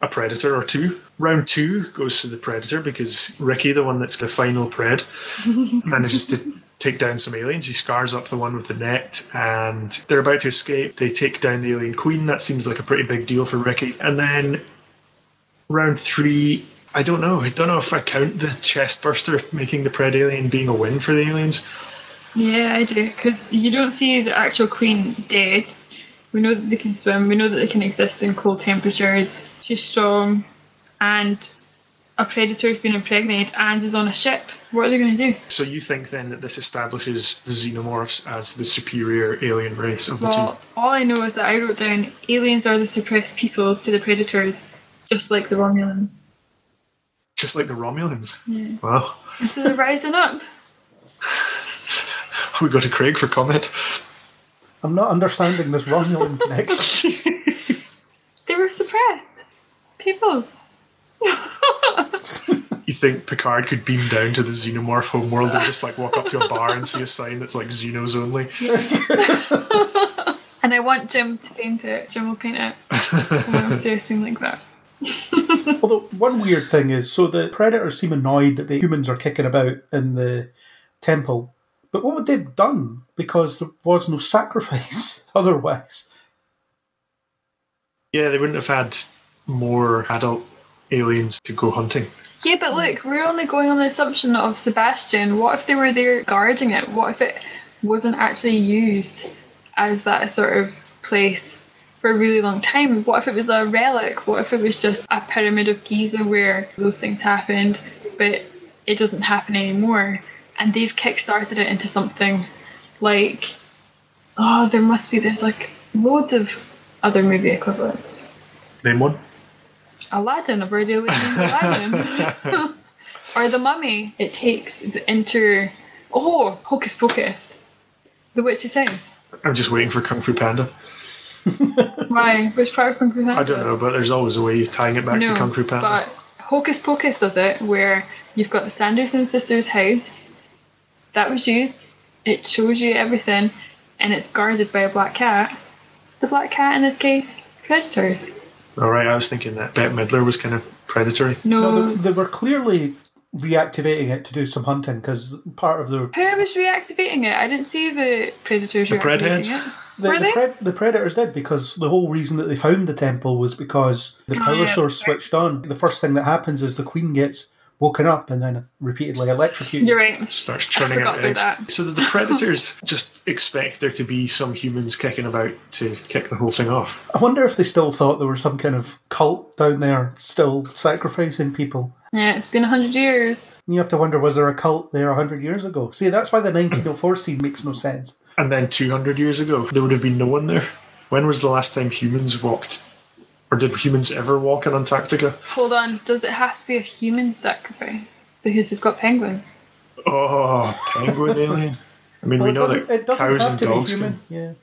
a predator or two. Round two goes to the predator because Ricky, the one that's the final pred, manages to take down some aliens. He scars up the one with the net, and they're about to escape. They take down the alien queen. That seems like a pretty big deal for Ricky. And then round three, I don't know. I don't know if I count the chest burster making the pred alien being a win for the aliens. Yeah, I do. Because you don't see the actual queen dead. We know that they can swim. We know that they can exist in cold temperatures. She's strong, and a predator's been impregnated and is on a ship. What are they going to do? So you think then that this establishes the xenomorphs as the superior alien race of the Well, all I know is that I wrote down aliens are the suppressed peoples to the predators, just like the Romulans. Just like the Romulans. Yeah. Wow. And so they're rising up. We go to Craig for comment. I'm not understanding this Romulan connection. They were suppressed. Peoples. You think Picard could beam down to the xenomorph homeworld and just like walk up to a bar and see a sign that's like Xenos only? And I want Jim to paint it. Jim will paint it. I want to do a scene like that. Although one weird thing is, so the predators seem annoyed that the humans are kicking about in the temple. But what would they have done? Because there was no sacrifice otherwise. Yeah, they wouldn't have had more adult aliens to go hunting. Yeah, but look, we're only going on the assumption of Sebastian. What if they were there guarding it? What if it wasn't actually used as that sort of place for a really long time? What if it was a relic? What if it was just a pyramid of Giza where those things happened, but it doesn't happen anymore? And they've kickstarted it into something like, oh, there must be, there's like loads of other movie equivalents. Name one. Aladdin, alien named Aladdin. or the mummy. It takes the inter. Oh, Hocus Pocus. The Witch's House. I'm just waiting for Kung Fu Panda. Why? Which part of Kung Fu Panda? I don't know, but there's always a way of tying it back No, to Kung Fu Panda. but Hocus Pocus does it, where you've got the Sanderson sisters' house. That was used. It shows you everything, and it's guarded by a black cat. The black cat, in this case, predators. All right, I was thinking that Bette Midler was kind of predatory. No, No, they, they were clearly reactivating it to do some hunting because part of the who was reactivating it? I didn't see the predators The reactivating Predheads? it. the, Were the, they? pred- the predators did because the whole reason that they found the temple was because the Oh, power yeah, source switched on. The first thing that happens is the queen gets woken up and then repeatedly electrocuted. You're right. Starts churning forgot out eggs. that. So that the predators just expect there to be some humans kicking about to kick the whole thing off. I wonder if they still thought there was some kind of cult down there still sacrificing people. Yeah, it's been a hundred years. You have to wonder, was there a cult there a hundred years ago? See, that's why the 1904 scene makes no sense. And then 200 years ago, there would have been no one there. When was the last time humans walked? Or did humans ever walk in Antarctica? Hold on, does it have to be a human sacrifice? Because they've got penguins. Oh, penguin alien. I mean, Well, we oh, it know doesn't, that it doesn't cows have and to be dogs human. can. Yeah.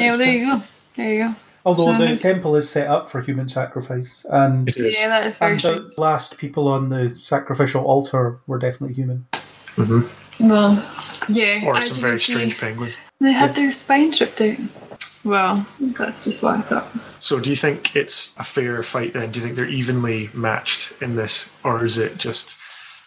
yeah, well, there true. you go. There you go. Although the Human. temple is set up for human sacrifice, and, It is. Yeah, that is very and true. the last people on the sacrificial altar were definitely human. Mm-hmm. Well, yeah. Or some very strange penguins. They had their spine ripped out. Well, that's just what I thought. So, do you think it's a fair fight then? Do you think they're evenly matched in this? Or is it just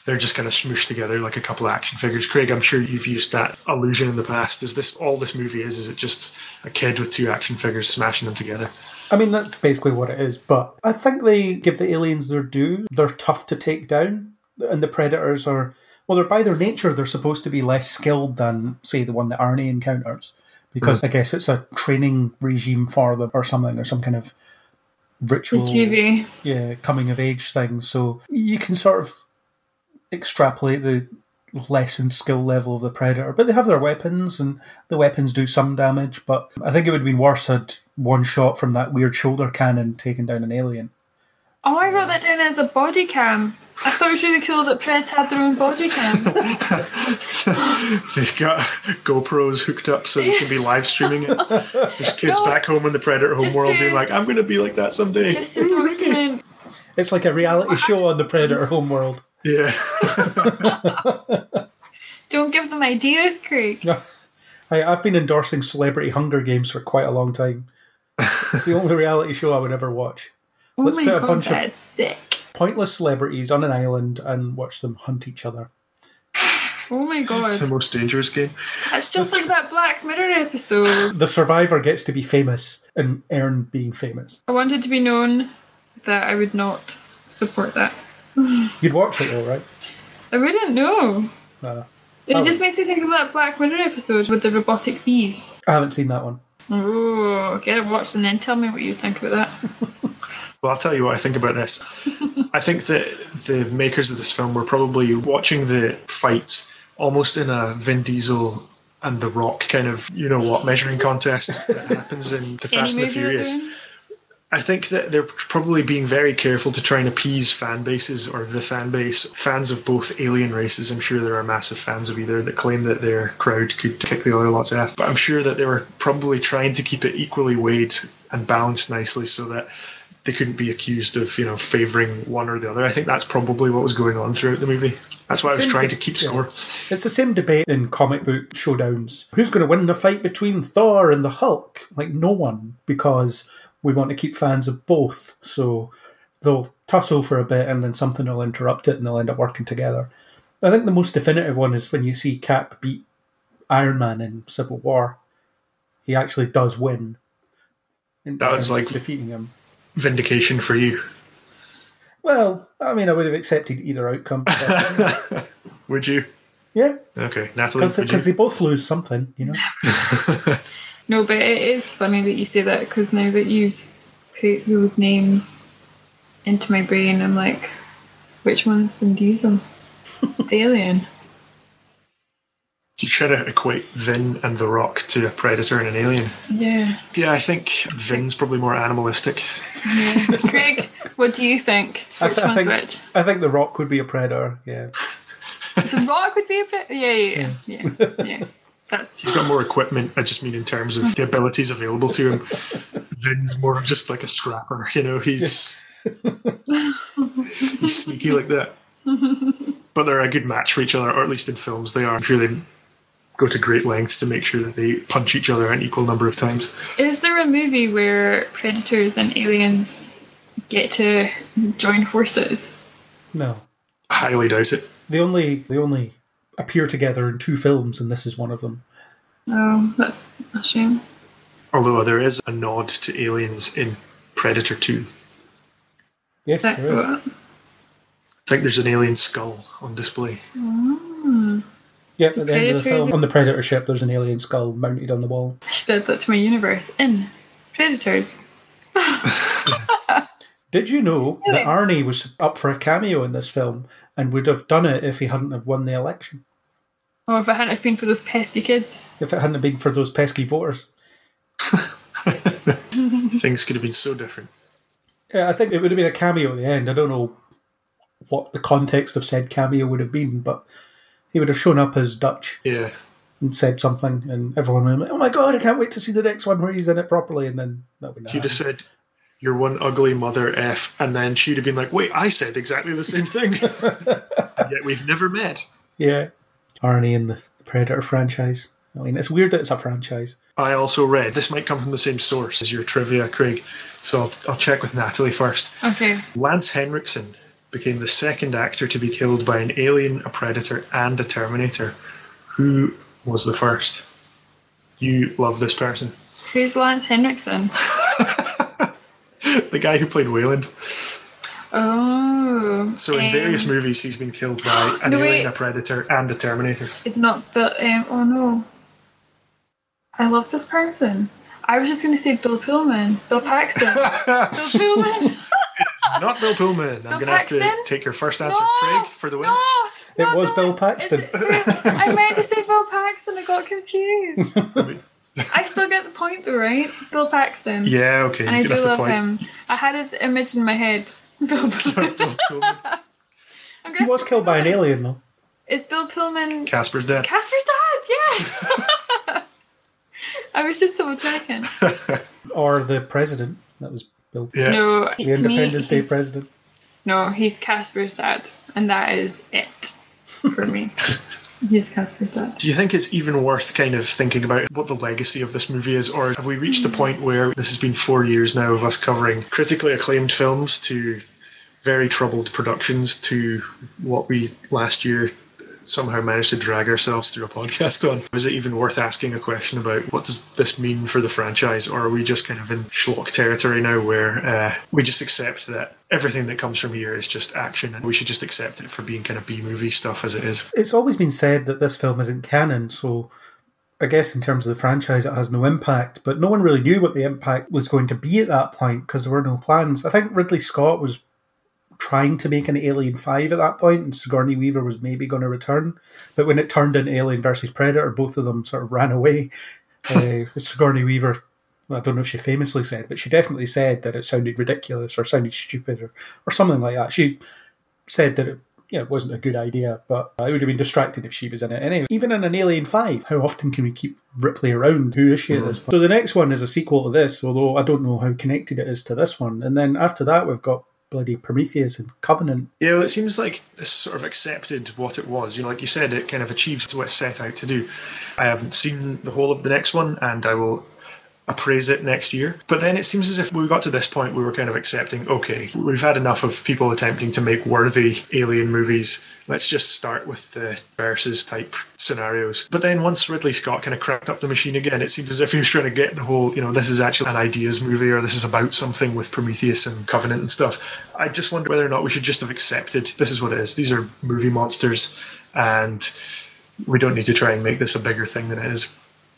they're just kind of smooshed together like a couple of action figures. Craig, I'm sure you've used that illusion in the past. Is this all this movie is? Is it just a kid with two action figures smashing them together? I mean, that's basically what it is, but I think they give the aliens their due. They're tough to take down, and the predators are, well, they're by their nature, they're supposed to be less skilled than, say, the one that Arnie encounters, because mm. I guess it's a training regime for them or something, or some kind of ritual, TV. yeah, coming of age thing. So you can sort of extrapolate the lessened skill level of the predator, but they have their weapons, and the weapons do some damage. But I think it would have been worse had one shot from that weird shoulder cannon taken down an alien. Oh, I wrote that down as a body cam. I thought it was really cool that Preds had their own body cams. They've got GoPros hooked up so they can be live streaming it. There's kids No. back home in the Predator home Just world being like, I'm going to be like that someday. Just to document. It's like a reality show on the Predator homeworld. yeah. Don't give them ideas, Craig. I, I've been endorsing Celebrity Hunger Games for quite a long time. It's the only reality show I would ever watch. Oh Let's my put a god, bunch of- that's sick. Pointless celebrities on an island and watch them hunt each other. Oh my god. the most dangerous game. It's just like that Black Mirror episode. The survivor gets to be famous and earn being famous. I wanted to be known that I would not support that. You'd watch it though, right? I wouldn't know. Uh, It Oh. just makes me think of that Black Mirror episode with the robotic bees. I haven't seen that one. Oh, get it watched and then tell me what you think about that. Well, I'll tell you what I think about this. I think that the makers of this film were probably watching the fight almost in a Vin Diesel and The Rock kind of, you know what, measuring contest that happens in The Fast and the Furious. I think that they're probably being very careful to try and appease fan bases or the fan base. Fans of both alien races, I'm sure there are massive fans of either that claim that their crowd could kick the other lot's ass. But I'm sure that they were probably trying to keep it equally weighed and balanced nicely so that they couldn't be accused of, you know, favouring one or the other. I think that's probably what was going on throughout the movie. That's why I was trying di- to keep yeah. score. It's the same debate in comic book showdowns. Who's going to win the fight between Thor and the Hulk? Like, no one, because we want to keep fans of both. So they'll tussle for a bit and then something will interrupt it and they'll end up working together. I think the most definitive one is when you see Cap beat Iron Man in Civil War. He actually does win. in That was like- defeating him. Vindication for you. Well, I mean, I would have accepted either outcome. but- Would you? yeah, Okay, Natalie, because you? they both lose something, you know. No, but it is funny that you say that because now that you've put those names into my brain, I'm like, which one's Vin Diesel? the alien. You try to equate Vin and The Rock to a predator and an alien. Yeah. Yeah, I think Vin's probably more animalistic. yeah. Craig, what do you think? I Which th- I one's think- which? I think The Rock would be a predator. Yeah, The Rock would be a predator? Yeah, yeah, yeah, yeah. yeah. That's He's got more equipment. I just mean in terms of the abilities available to him. Vin's more of just like a scrapper. You know, he's he's sneaky like that. But they're a good match for each other, or at least in films they are. I'm sure they go to great lengths to make sure that they punch each other an equal number of times. Is there a movie where predators and aliens get to join forces? no. I highly doubt it. They only they only appear together in two films, and this is one of them. Oh, that's a shame. Although there is a nod to aliens in Predator 2. Yes, That- there is. I think there's an alien skull on display. Oh. Yep, at the end of the Predators- film, on the Predator ship, there's an alien skull mounted on the wall. I should add that to my universe in Predators. Did you know Really? that Arnie was up for a cameo in this film and would have done it if he hadn't have won the election? Oh, if it hadn't have been for those pesky kids. If it hadn't have been for those pesky voters? Things could have been so different. Yeah, I think it would have been a cameo at the end. I don't know what the context of said cameo would have been, but he would have shown up as Dutch Yeah. and said something, and everyone would have been like, "Oh my god, I can't wait to see the next one where he's in it properly." And then that would not. She'd have said, You're one ugly mother F, and then she'd have been like, Wait, I said exactly the same thing. and yet we've never met. Yeah, Arnie in the Predator franchise. I mean, it's weird that it's a franchise. I also read, this might come from the same source as your trivia, Craig, so I'll, I'll check with Natalie first. Okay. Lance Henriksen became the second actor to be killed by an alien, a predator, and a Terminator. Who was the first? You love this person. Who's Lance Henriksen? The guy who played Weyland. Oh. So in um, various movies, he's been killed by an No, alien, wait. a predator, and a Terminator. It's not, but um, oh no. I love this person. I was just going to say Bill Pullman. Bill Paxton. Bill Pullman. Not Bill Pullman. I'm going to have to take your first answer, No, Craig, for the win. No, It not was that. Bill Paxton. Is it- I meant to say Bill Paxton. I got confused. I still get the point though, right? Bill Paxton. Yeah, okay. And I do love him. I had his image in my head. Bill Pullman. Bill Pullman. He was killed by an alien, though. Is Bill Pullman Casper's dead. Casper's dad? Yeah. I was just double checking. Or the president. That was Bill. yeah. No, The to me, Independence Day president. No, he's Casper's dad, and that is it for me. he's Casper's dad. Do you think it's even worth kind of thinking about what the legacy of this movie is, or have we reached the hmm. point where this has been four years now of us covering critically acclaimed films to very troubled productions to what we last year somehow managed to drag ourselves through a podcast on? Is it even worth asking a question about what does this mean for the franchise, or are we just kind of in schlock territory now where uh, we just accept that everything that comes from here is just action and we should just accept it for being kind of B movie stuff as it is? It's always been said that this film isn't canon, so I guess in terms of the franchise, it has no impact. But no one really knew what the impact was going to be at that point because there were no plans. I think Ridley Scott was trying to make an Alien 5 at that point, and Sigourney Weaver was maybe going to return. But when it turned into Alien versus Predator, both of them sort of ran away. uh, Sigourney Weaver, I don't know if she famously said, but she definitely said that it sounded ridiculous or sounded stupid or, or something like that. She said that it yeah, it wasn't a good idea, but it would have been distracting if she was in it anyway. Even in an Alien 5, how often can we keep Ripley around? Who is she at this point? So the next one is a sequel to this, although I don't know how connected it is to this one. And then after that, we've got bloody Prometheus and Covenant. Yeah, well, it seems like this sort of accepted what it was. You know, like you said, it kind of achieved what it set out to do. I haven't seen the whole of the next one, and I will appraise it next year. But then it seems as if we got to this point, we were kind of accepting, okay, we've had enough of people attempting to make worthy alien movies. Let's just start with the versus type scenarios. But then once Ridley Scott kind of cracked up the machine again, it seemed as if he was trying to get the whole, you know, this is actually an ideas movie or this is about something with Prometheus and Covenant and stuff. I just wonder whether or not we should just have accepted this is what it is. These are movie monsters and we don't need to try and make this a bigger thing than it is.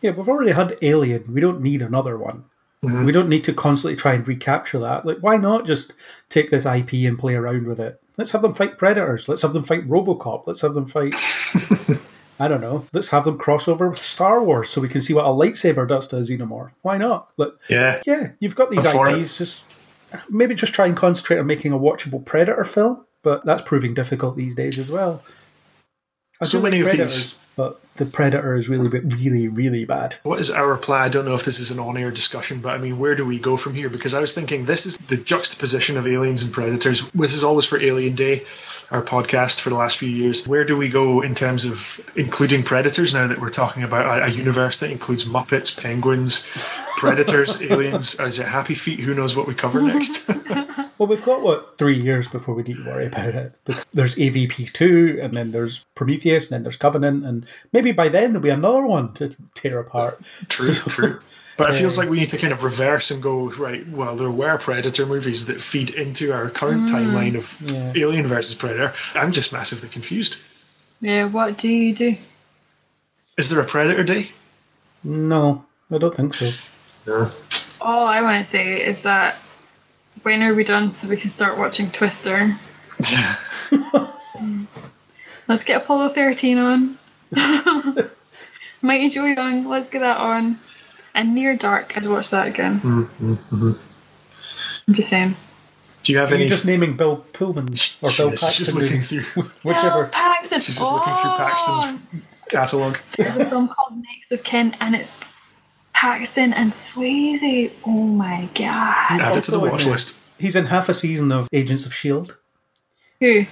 Yeah, we've already had Alien. We don't need another one. Mm-hmm. We don't need to constantly try and recapture that. Like, why not just take this IP and play around with it? Let's have them fight Predators. Let's have them fight Robocop. Let's have them fight. I don't know. Let's have them cross over with Star Wars so we can see what a lightsaber does to a xenomorph. Why not? Look, Yeah. yeah, you've got these it. IPs. Just maybe just try and concentrate on making a watchable Predator film, but that's proving difficult these days as well. I So many like of Predators, these- but the Predator is really, really, really bad. What is our plan? I don't know if this is an on air discussion, but I mean, where do we go from here? Because I was thinking this is the juxtaposition of aliens and predators. This is always for Alien Day, our podcast for the last few years. Where do we go in terms of including predators now that we're talking about a, a universe that includes Muppets, penguins, predators, aliens? Is it Happy Feet? Who knows what we cover next? Well, we've got what three years before we need to worry about it. Because There's AVP two, and then there's Prometheus, and then there's Covenant, and maybe by then there'll be another one to tear apart. True, So- true. But it feels um, like we need to kind of reverse and go right. Well, there were Predator movies that feed into our current mm, timeline of Yeah. Alien versus Predator. I'm just massively confused. Yeah, what do you do? Is there a Predator Day? No, I don't think so. No. All I want to say is that when are we done so we can start watching Twister? Hmm. Let's get Apollo 13 on. Mighty Joe Young, let's get that on. And Near Dark, I'd watch that again. Hmm, hmm, I'm just saying. Do you have Are any? you just naming Bill Pullman or She Bill is. She's Paxton? just looking movies? through Bill Whichever. Paxton. She's just looking through Paxton's catalogue. There's a film called Next of Kin, and it's Paxton and Swayze. Oh my god. Add it to the Also watch list. He's in half a season of Agents of Shield. Who?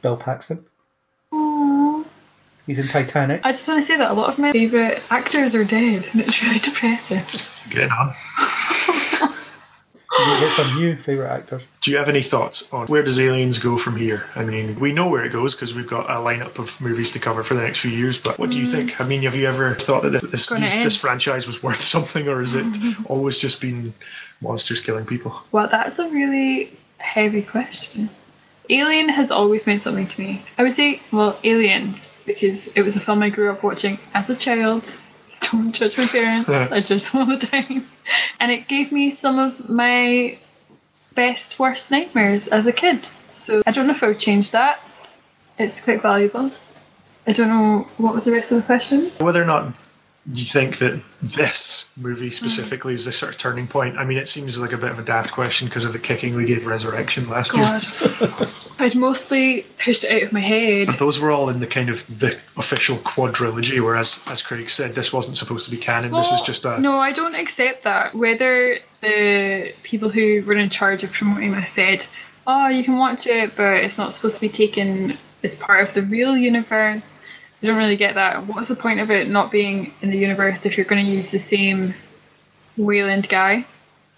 Bill Paxton. Aww. He's in Titanic. I just want to say that a lot of my favourite actors are dead, and it's really depressing. Getting on. you get some new favourite actors. Do you have any thoughts on where does Aliens go from here? I mean, we know where it goes because we've got a lineup of movies to cover for the next few years. But what do you hmm. think? I mean, have you ever thought that this Gonna these, this franchise was worth something, or is it always just been monsters killing people? Well, that's a really heavy question. Alien has always meant something to me. I would say, well, Aliens, because it was a film I grew up watching as a child. Don't judge my parents, I judge them all the time. And it gave me some of my best, worst nightmares as a kid. So I don't know if I would change that. It's quite valuable. I don't know what was the rest of the question. Whether or not you think that this movie Mm. specifically is the sort of turning point. I mean, it seems like a bit of a daft question because of the kicking we gave Resurrection last year. I'd mostly pushed it out of my head. But those were all in the kind of the official quadrilogy, whereas, as Craig said, this wasn't supposed to be canon. this was just a. No, I don't accept that. Whether the people who were in charge of promoting this said, oh, you can watch it, but it's not supposed to be taken as part of the real universe, I don't really get that. What's the point of it not being in the universe if you're going to use the same Weyland guy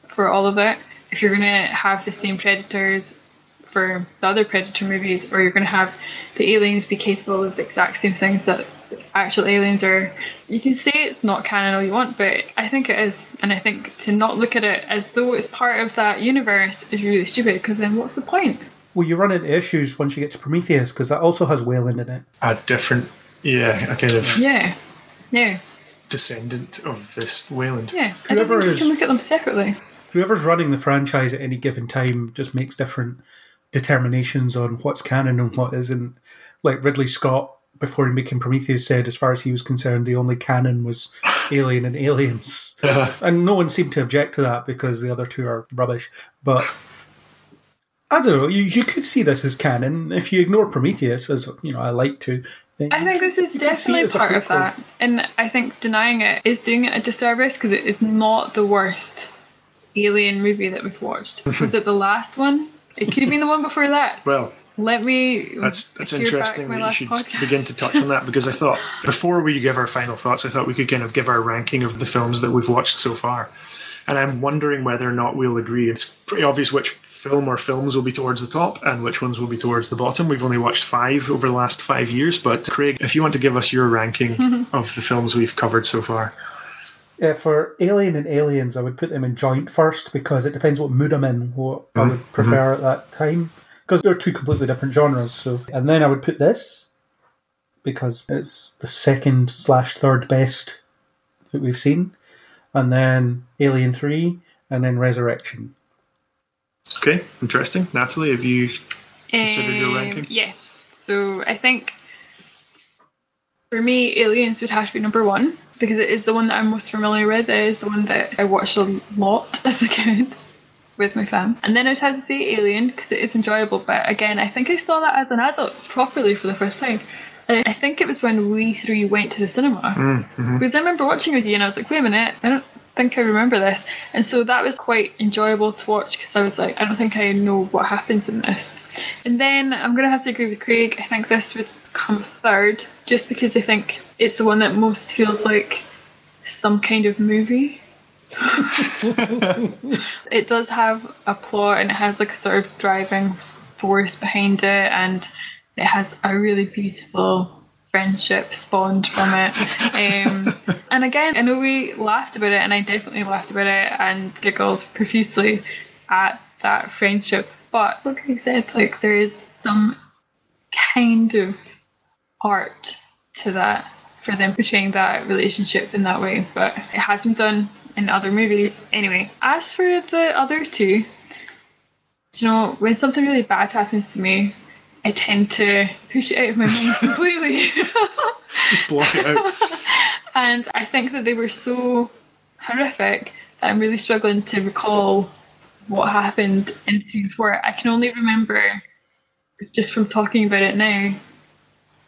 for all of it? If you're going to have the same predators for the other Predator movies, or you're going to have the aliens be capable of the exact same things that actual aliens are. You can say it's not canon all you want, but I think it is. And I think to not look at it as though it's part of that universe is really stupid, because then what's the point? Well, you run into issues once you get to Prometheus because that also has Weyland in it. a different, yeah, a kind of Yeah. Yeah. descendant of this Weyland. Yeah. I don't Whoever think you can look at them separately. Whoever's running the franchise at any given time just makes different determinations on what's canon and what isn't. Like Ridley Scott, before he making Prometheus, said, as far as he was concerned, the only canon was Alien and Aliens. Uh-huh. and no one seemed to object to that because the other two are rubbish. But I don't know. You, you could see this as canon if you ignore Prometheus, as you know I like to. I think this is you could see it definitely part of that. And I think denying it is doing it a disservice because it is not the worst alien movie that we've watched. was it the last one? It could have been the one before that. Well, Let me. that's that's interesting that you should podcast. begin to touch on that because I thought before we give our final thoughts, I thought we could kind of give our ranking of the films that we've watched so far, and I'm wondering whether or not we'll agree. It's pretty obvious which film or films will be towards the top and which ones will be towards the bottom. We've only watched five over the last five years, but Craig, if you want to give us your ranking of the films we've covered so far. Yeah, for Alien and Aliens, I would put them in joint first because it depends what mood I'm in, what I mm-hmm. would prefer mm-hmm. at that time. Because they're two completely different genres. So, and then I would put this because it's the second slash third best that we've seen, and then Alien Three, and then Resurrection. Okay, interesting. Natalie, have you considered your Um, ranking? Yeah. So I think for me, Aliens would have to be number one because it is the one that I'm most familiar with. It is the one that I watched a lot as a kid with my fam. And then I'd have to say Alien because it is enjoyable. But again, I think I saw that as an adult properly for the first time. And I think it was when we three went to the cinema. Because I remember watching with you and I was like, wait a minute, I don't think I remember this. And so that was quite enjoyable to watch because I was like, I don't think I know what happens in this. And then I'm going to have to agree with Craig. I think this would come third just because I think it's the one that most feels like some kind of movie. it does have a plot and it has like a sort of driving force behind it and it has a really beautiful friendship spawned from it. Um, and again, I know we laughed about it and I definitely laughed about it and giggled profusely at that friendship. But like I said, like there is some kind of art to that for them portraying that relationship in that way, but it has been done in other movies. Anyway, as for the other two, you know, when something really bad happens to me, I tend to push it out of my mind completely. Just block it out. and I think that they were so horrific that I'm really struggling to recall what happened in three and four. I can only remember just from talking about it now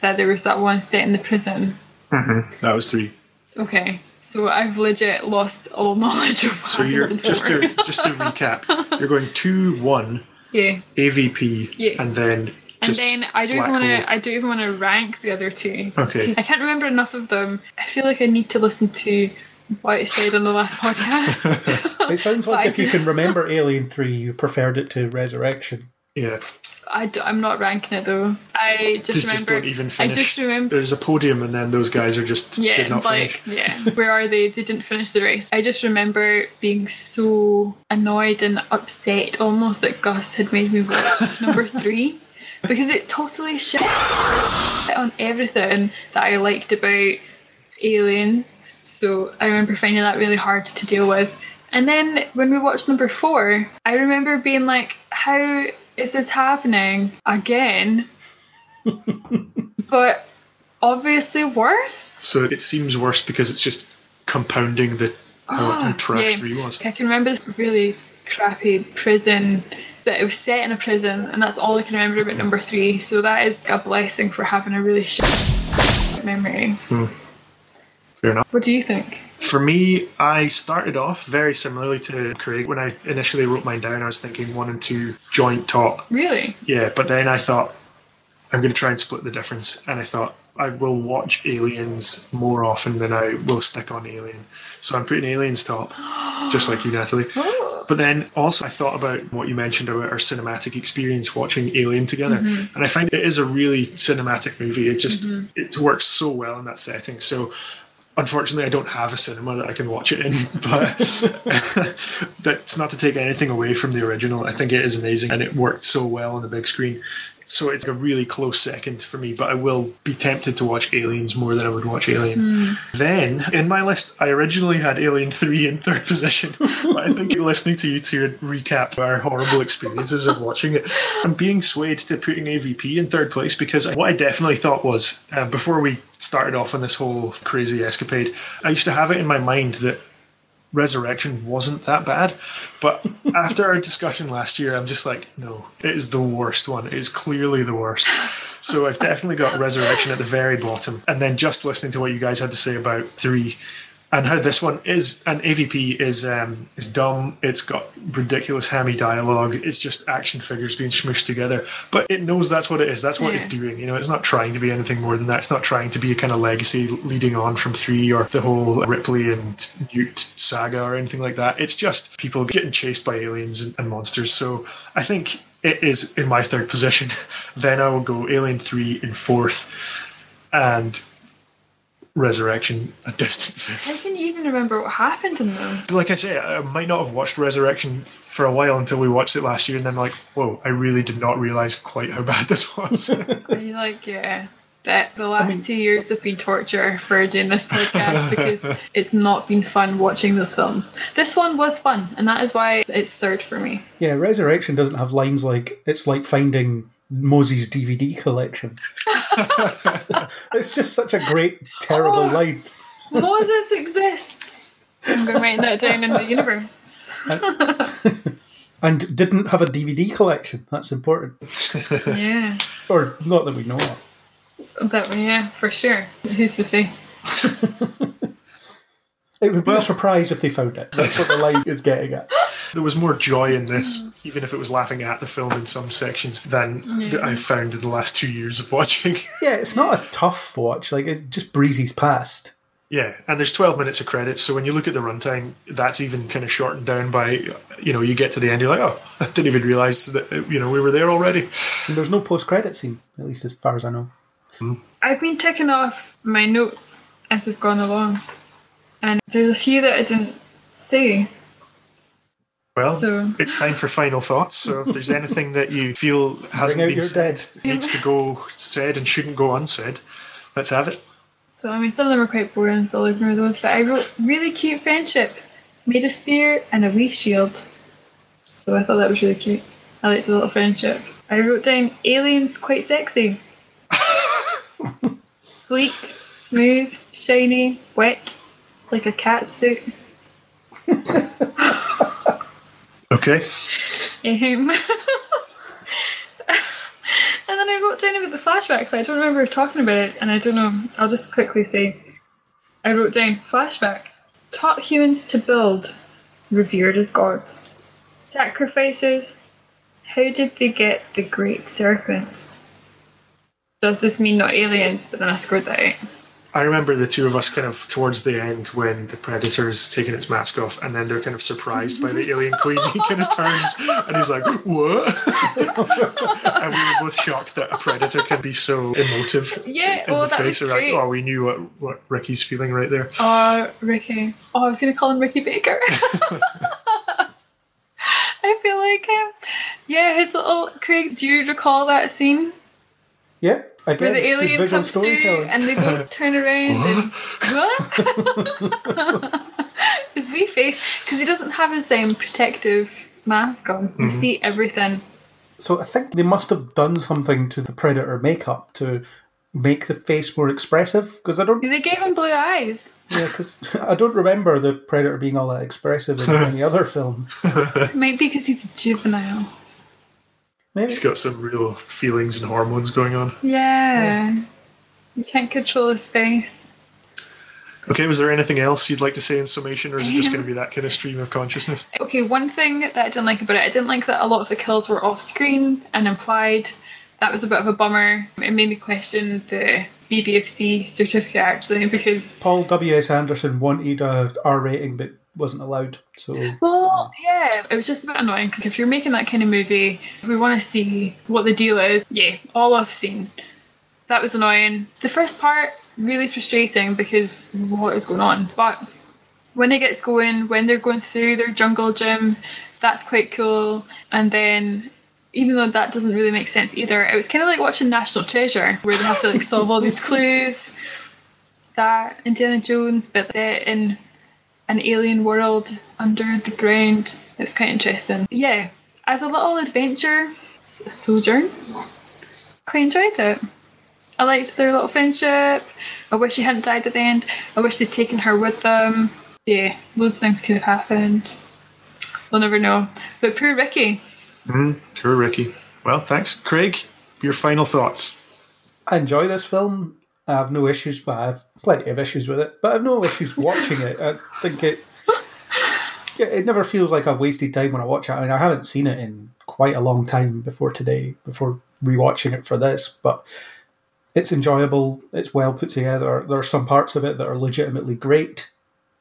that there was that one set in the prison. Mm-hmm. That was three. Okay, so I've legit lost all knowledge of what So you're in just to just to recap, you're going two one yeah. AVP, Yeah. and then And then I don't even want to. I don't even want to rank the other two. Okay. 'Cause I can't remember enough of them. I feel like I need to listen to what I said on the last podcast. It sounds like if you can remember Alien 3, you preferred it to Resurrection. Yeah, I am not ranking it though. I just just, remember. just don't even I finish. just remember. There's a podium, and then those guys are just did not like finish. yeah. Where are they? They didn't finish the race. I just remember being so annoyed and upset almost that Gus had made me watch number three because it totally shit on everything that I liked about aliens. So I remember finding that really hard to deal with. And then when we watched number four, I remember being like, how is this happening again? but obviously worse. So it seems worse because it's just compounding the how, Ah, trash yeah. three was. I can remember this really crappy prison that it was set in a prison, and that's all I can remember about number three. So that is a blessing for having a really shit memory. Hmm. Fair enough. What do you think? For me, I started off very similarly to Craig. When I initially wrote mine down, I was thinking one and two joint top. Really? Yeah, but then I thought I'm going to try and split the difference, and I thought I will watch Aliens more often than I will stick on Alien. So I'm putting Aliens top, just like you, Natalie. Oh. But then also I thought about what you mentioned about our cinematic experience watching Alien together, mm-hmm. and I find it is a really cinematic movie. It just mm-hmm. it works so well in that setting. So. Unfortunately, I don't have a cinema that I can watch it in, but that's not to take anything away from the original. I think it is amazing and it worked so well on the big screen. So it's a really close second for me, but I will be tempted to watch Aliens more than I would watch Alien. Then, in my list, I originally had Alien 3 in third position, but I think listening to you two recap our horrible experiences of watching it, I'm being swayed to putting AVP in third place because what I definitely thought was, uh, before we started off on this whole crazy escapade, I used to have it in my mind that Resurrection wasn't that bad, but after our discussion last year, I'm just like, no, it is the worst one. It is clearly the worst. So I've definitely got Resurrection at the very bottom, and then just listening to what you guys had to say about three, and how this one is an AVP is um, is dumb. It's got ridiculous hammy dialogue. It's just action figures being smushed together, but it knows that's what it is. That's what it's doing. You know, it's not trying to be anything more than that. It's not trying to be a kind of legacy leading on from three or the whole Ripley and Newt saga or anything like that. It's just people getting chased by aliens and, and monsters. So I think it is in my third position. then I will go Alien Three in fourth, and Resurrection a distant fifth. How can you even remember what happened in them? But like I say, I might not have watched Resurrection for a while until we watched it last year, and then like, whoa, I really did not realize quite how bad this was. Are you like, yeah, that the last two years have been torture for doing this podcast because it's not been fun watching those films. This one was fun, and that is why it's third for me. Yeah, Resurrection doesn't have lines like it's like finding Mosey's DVD collection. it's just such a great, terrible Oh. line. Moses exists. I'm going to write that down in the universe. And didn't have a DVD collection. That's important. Yeah, Or not that we know of. that yeah, for sure. Who's to say? It would be Well- a surprise if they found it. That's what the line is getting at. there was more joy in this, even if it was laughing at the film in some sections, than that I found in the last two years of watching. Yeah, it's not a tough watch. Like it just breezes past. yeah, and there's 12 minutes of credits, so when you look at the runtime, that's even kind of shortened down by, you know, you get to the end, you're like, oh, I didn't even realize that, uh, you know, we were there already. And there's no post-credit scene, at least as far as I know. I've been ticking off my notes as we've gone along, and there's a few that I didn't see. Well, So- it's time for final thoughts. So if there's anything that you feel hasn't been said, needs to go said and shouldn't go unsaid, let's have it. So I mean, some of them are quite boring, so I'll ignore those. But I wrote really cute friendship, made a spear and a wee shield. So I thought that was really cute. I liked the little friendship. I wrote down aliens quite sexy, sleek, smooth, shiny, wet, like a cat suit. Okay. Um, and then I wrote down about the flashback, but I don't remember talking about it, and I don't know. I'll just quickly say I wrote down flashback. Taught humans to build, revered as gods. Sacrifices. How did they get the great serpents? Does this mean not aliens? But then I screwed that out. I remember the two of us kind of towards the end when the predator's taking its mask off, and then they're kind of surprised by the alien queen. He kind of turns and he's like, "What?" and we were both shocked that a predator can be so emotive. Yeah, in oh, the that face. was We're like, great. oh, we knew what what Ricky's feeling right there. Oh, Ricky. Oh, I was going to call him Ricky Baker. I feel like him. Yeah, his little. Craig, do you recall that scene Yeah, again, where the it's good alien visual comes through and they both turn around and. What? his wee face. Because he doesn't have his same protective mask on, so you mm-hmm. see everything. So I think they must have done something to the Predator makeup to make the face more expressive because I don't, They gave him blue eyes. yeah, because I don't remember the Predator being all that expressive in any other film. Maybe because he's a juvenile. Maybe He's got some real feelings and hormones going on. Yeah. You can't control his face. Okay, was there anything else you'd like to say in summation, or is it just going to be that kind of stream of consciousness? Okay, one thing that I didn't like about it, I didn't like that a lot of the kills were off screen and implied. That was a bit of a bummer. It made me question the BBFC certificate actually because, Paul W S Anderson wanted a R rating but wasn't allowed. So well, yeah, it was just a bit annoying because if you're making that kind of movie, we want to see what the deal is. Yeah, all off scene. That was annoying. The first part, really frustrating because what is going on? But when it gets going, when they're going through their jungle gym, that's quite cool. And then, even though that doesn't really make sense either, it was kind of like watching National Treasure, where they have to like solve all these clues. That Indiana Jones, but in an alien world under the ground. It's quite interesting. Yeah, as a little adventure sojourn, quite enjoyed it. I liked their little friendship. I wish he hadn't died at the end. I wish they'd taken her with them. Yeah, loads of things could have happened. We'll never know. But poor Ricky. Mm, poor Ricky. Well, thanks. Craig, your final thoughts. I enjoy this film. I have no issues, but I have plenty of issues with it. But I have no issues watching it. I think it. Yeah, it never feels like I've wasted time when I watch it. I mean, I haven't seen it in quite a long time before today, before rewatching it for this. But it's enjoyable. It's well put together. There are some parts of it that are legitimately great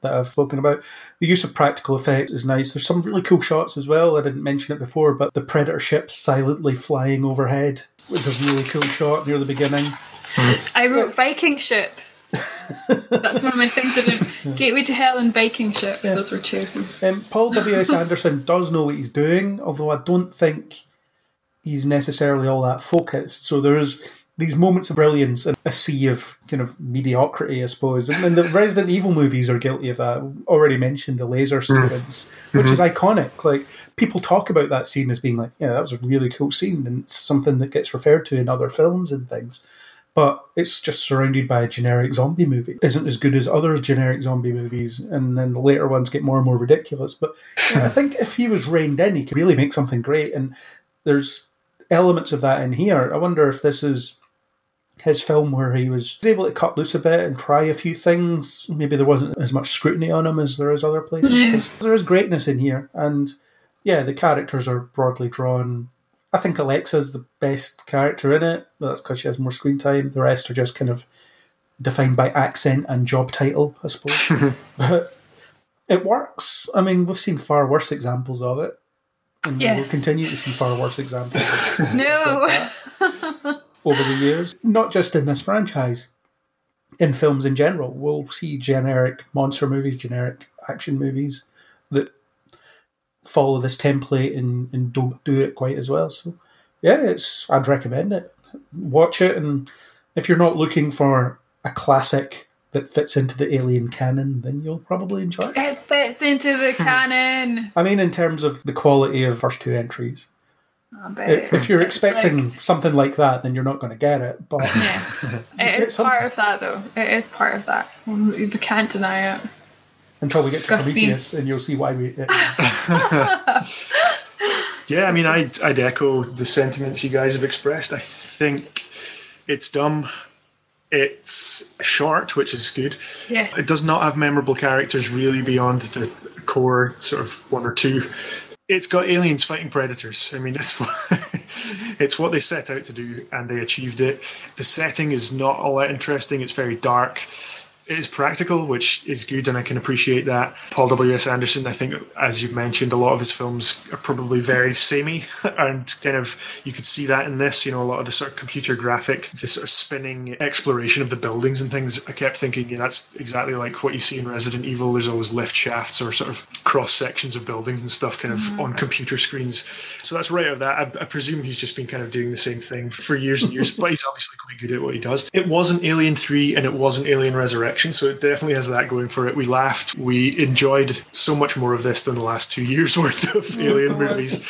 that I've spoken about. The use of practical effects is nice. There's some really cool shots as well. I didn't mention it before, but the predator ship silently flying overhead was a really cool shot near the beginning. Hmm. I wrote Viking ship. That's one of my things. I did. Gateway to Hell and Viking ship. Those were two. Um, Paul W.S. Anderson does know what he's doing, although I don't think he's necessarily all that focused. So there's these moments of brilliance and a sea of kind of mediocrity, I suppose. And, and the Resident Evil movies are guilty of that. I Already mentioned the laser sequence, which is iconic. Like people talk about that scene as being like, yeah, that was a really cool scene, and it's something that gets referred to in other films and things. But it's just surrounded by a generic zombie movie. Isn't as good as other generic zombie movies, and then the later ones get more and more ridiculous. But yeah, I think if he was reined in, he could really make something great. And there's elements of that in here. I wonder if this is his film where he was able to cut loose a bit and try a few things. Maybe there wasn't as much scrutiny on him as there is other places. Mm. 'cause there is greatness in here, and yeah, the characters are broadly drawn. I think Alexa's the best character in it, but that's because she has more screen time. The rest are just kind of defined by accent and job title, I suppose. but it works. I mean, we've seen far worse examples of it. And Yes. we'll continue to see far worse examples of No. over the years, not just in this franchise, in films in general. We'll see generic monster movies, generic action movies that follow this template and, and don't do it quite as well. So, yeah, it's I'd recommend it. Watch it, and if you're not looking for a classic that fits into the Alien canon, then you'll probably enjoy it. It fits into the Hmm. canon. I mean, in terms of the quality of first two entries. If if you're It's like- expecting something like that, then you're not going to get it. But yeah, it get is something. part of that though. It is part of that. You can't deny it. Until we get to Trust. Prometheus, and you'll see why we. Uh, yeah, I mean, I'd, I'd echo the sentiments you guys have expressed. I think it's dumb. It's short, which is good. Yeah. It does not have memorable characters really beyond the core sort of one or two. It's got aliens fighting predators. I mean, that's what it's what they set out to do, and they achieved it. The setting is not all that interesting. It's very dark. It is practical, which is good, and I can appreciate that. Paul W.S. Anderson, I think, as you've mentioned, a lot of his films are probably very samey, and kind of you could see that in this. You know, a lot of the sort of computer graphic, the sort of spinning exploration of the buildings and things. I kept thinking, yeah, that's exactly like what you see in Resident Evil. There's always lift shafts or sort of cross sections of buildings and stuff, kind of mm-hmm. on computer screens. So that's right of that. I, I presume he's just been kind of doing the same thing for years and years, but he's obviously quite good at what he does. It wasn't Alien Three, and it wasn't Alien Resurrection so it definitely has that going for it. We laughed. We enjoyed so much more of this than the last two years worth of Alien movies.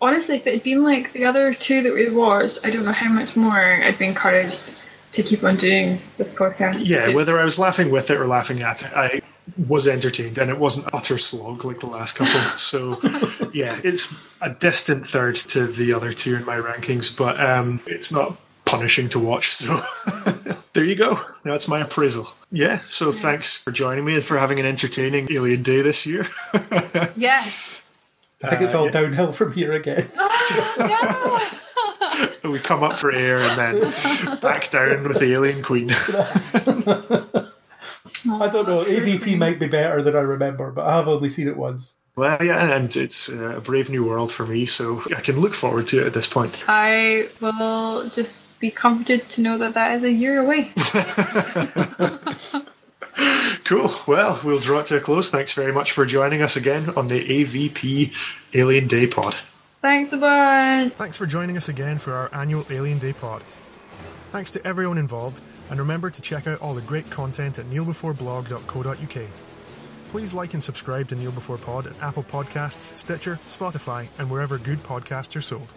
Honestly, if it had been like the other two that we watched, I don't know how much more I'd be encouraged to keep on doing this podcast. Yeah, whether I was laughing with it or laughing at it, I was entertained and it wasn't utter slog like the last couple. So, yeah, it's a distant third to the other two in my rankings, but um, it's not punishing to watch. So, there you go. That's my appraisal. Yeah, so thanks for joining me and for having an entertaining Alien Day this year. Yeah. I think it's all downhill from here again. no. we come up for air and then back down with the Alien Queen. I don't know. AVP might be better than I remember, but I have only seen it once. Well, yeah, and it's uh, a brave new world for me, so I can look forward to it at this point. I will just be comforted to know that that is a year away. Cool. Well, we'll draw it to a close. Thanks very much for joining us again on the AVP Alien Day Pod. Thanks a bunch. Thanks for joining us again for our annual Alien Day pod. Thanks to everyone involved, and remember to check out all the great content at kneelbeforeblog.co.uk. Please like and subscribe to Kneel Before Pod at Apple Podcasts, Stitcher, Spotify, and wherever good podcasts are sold.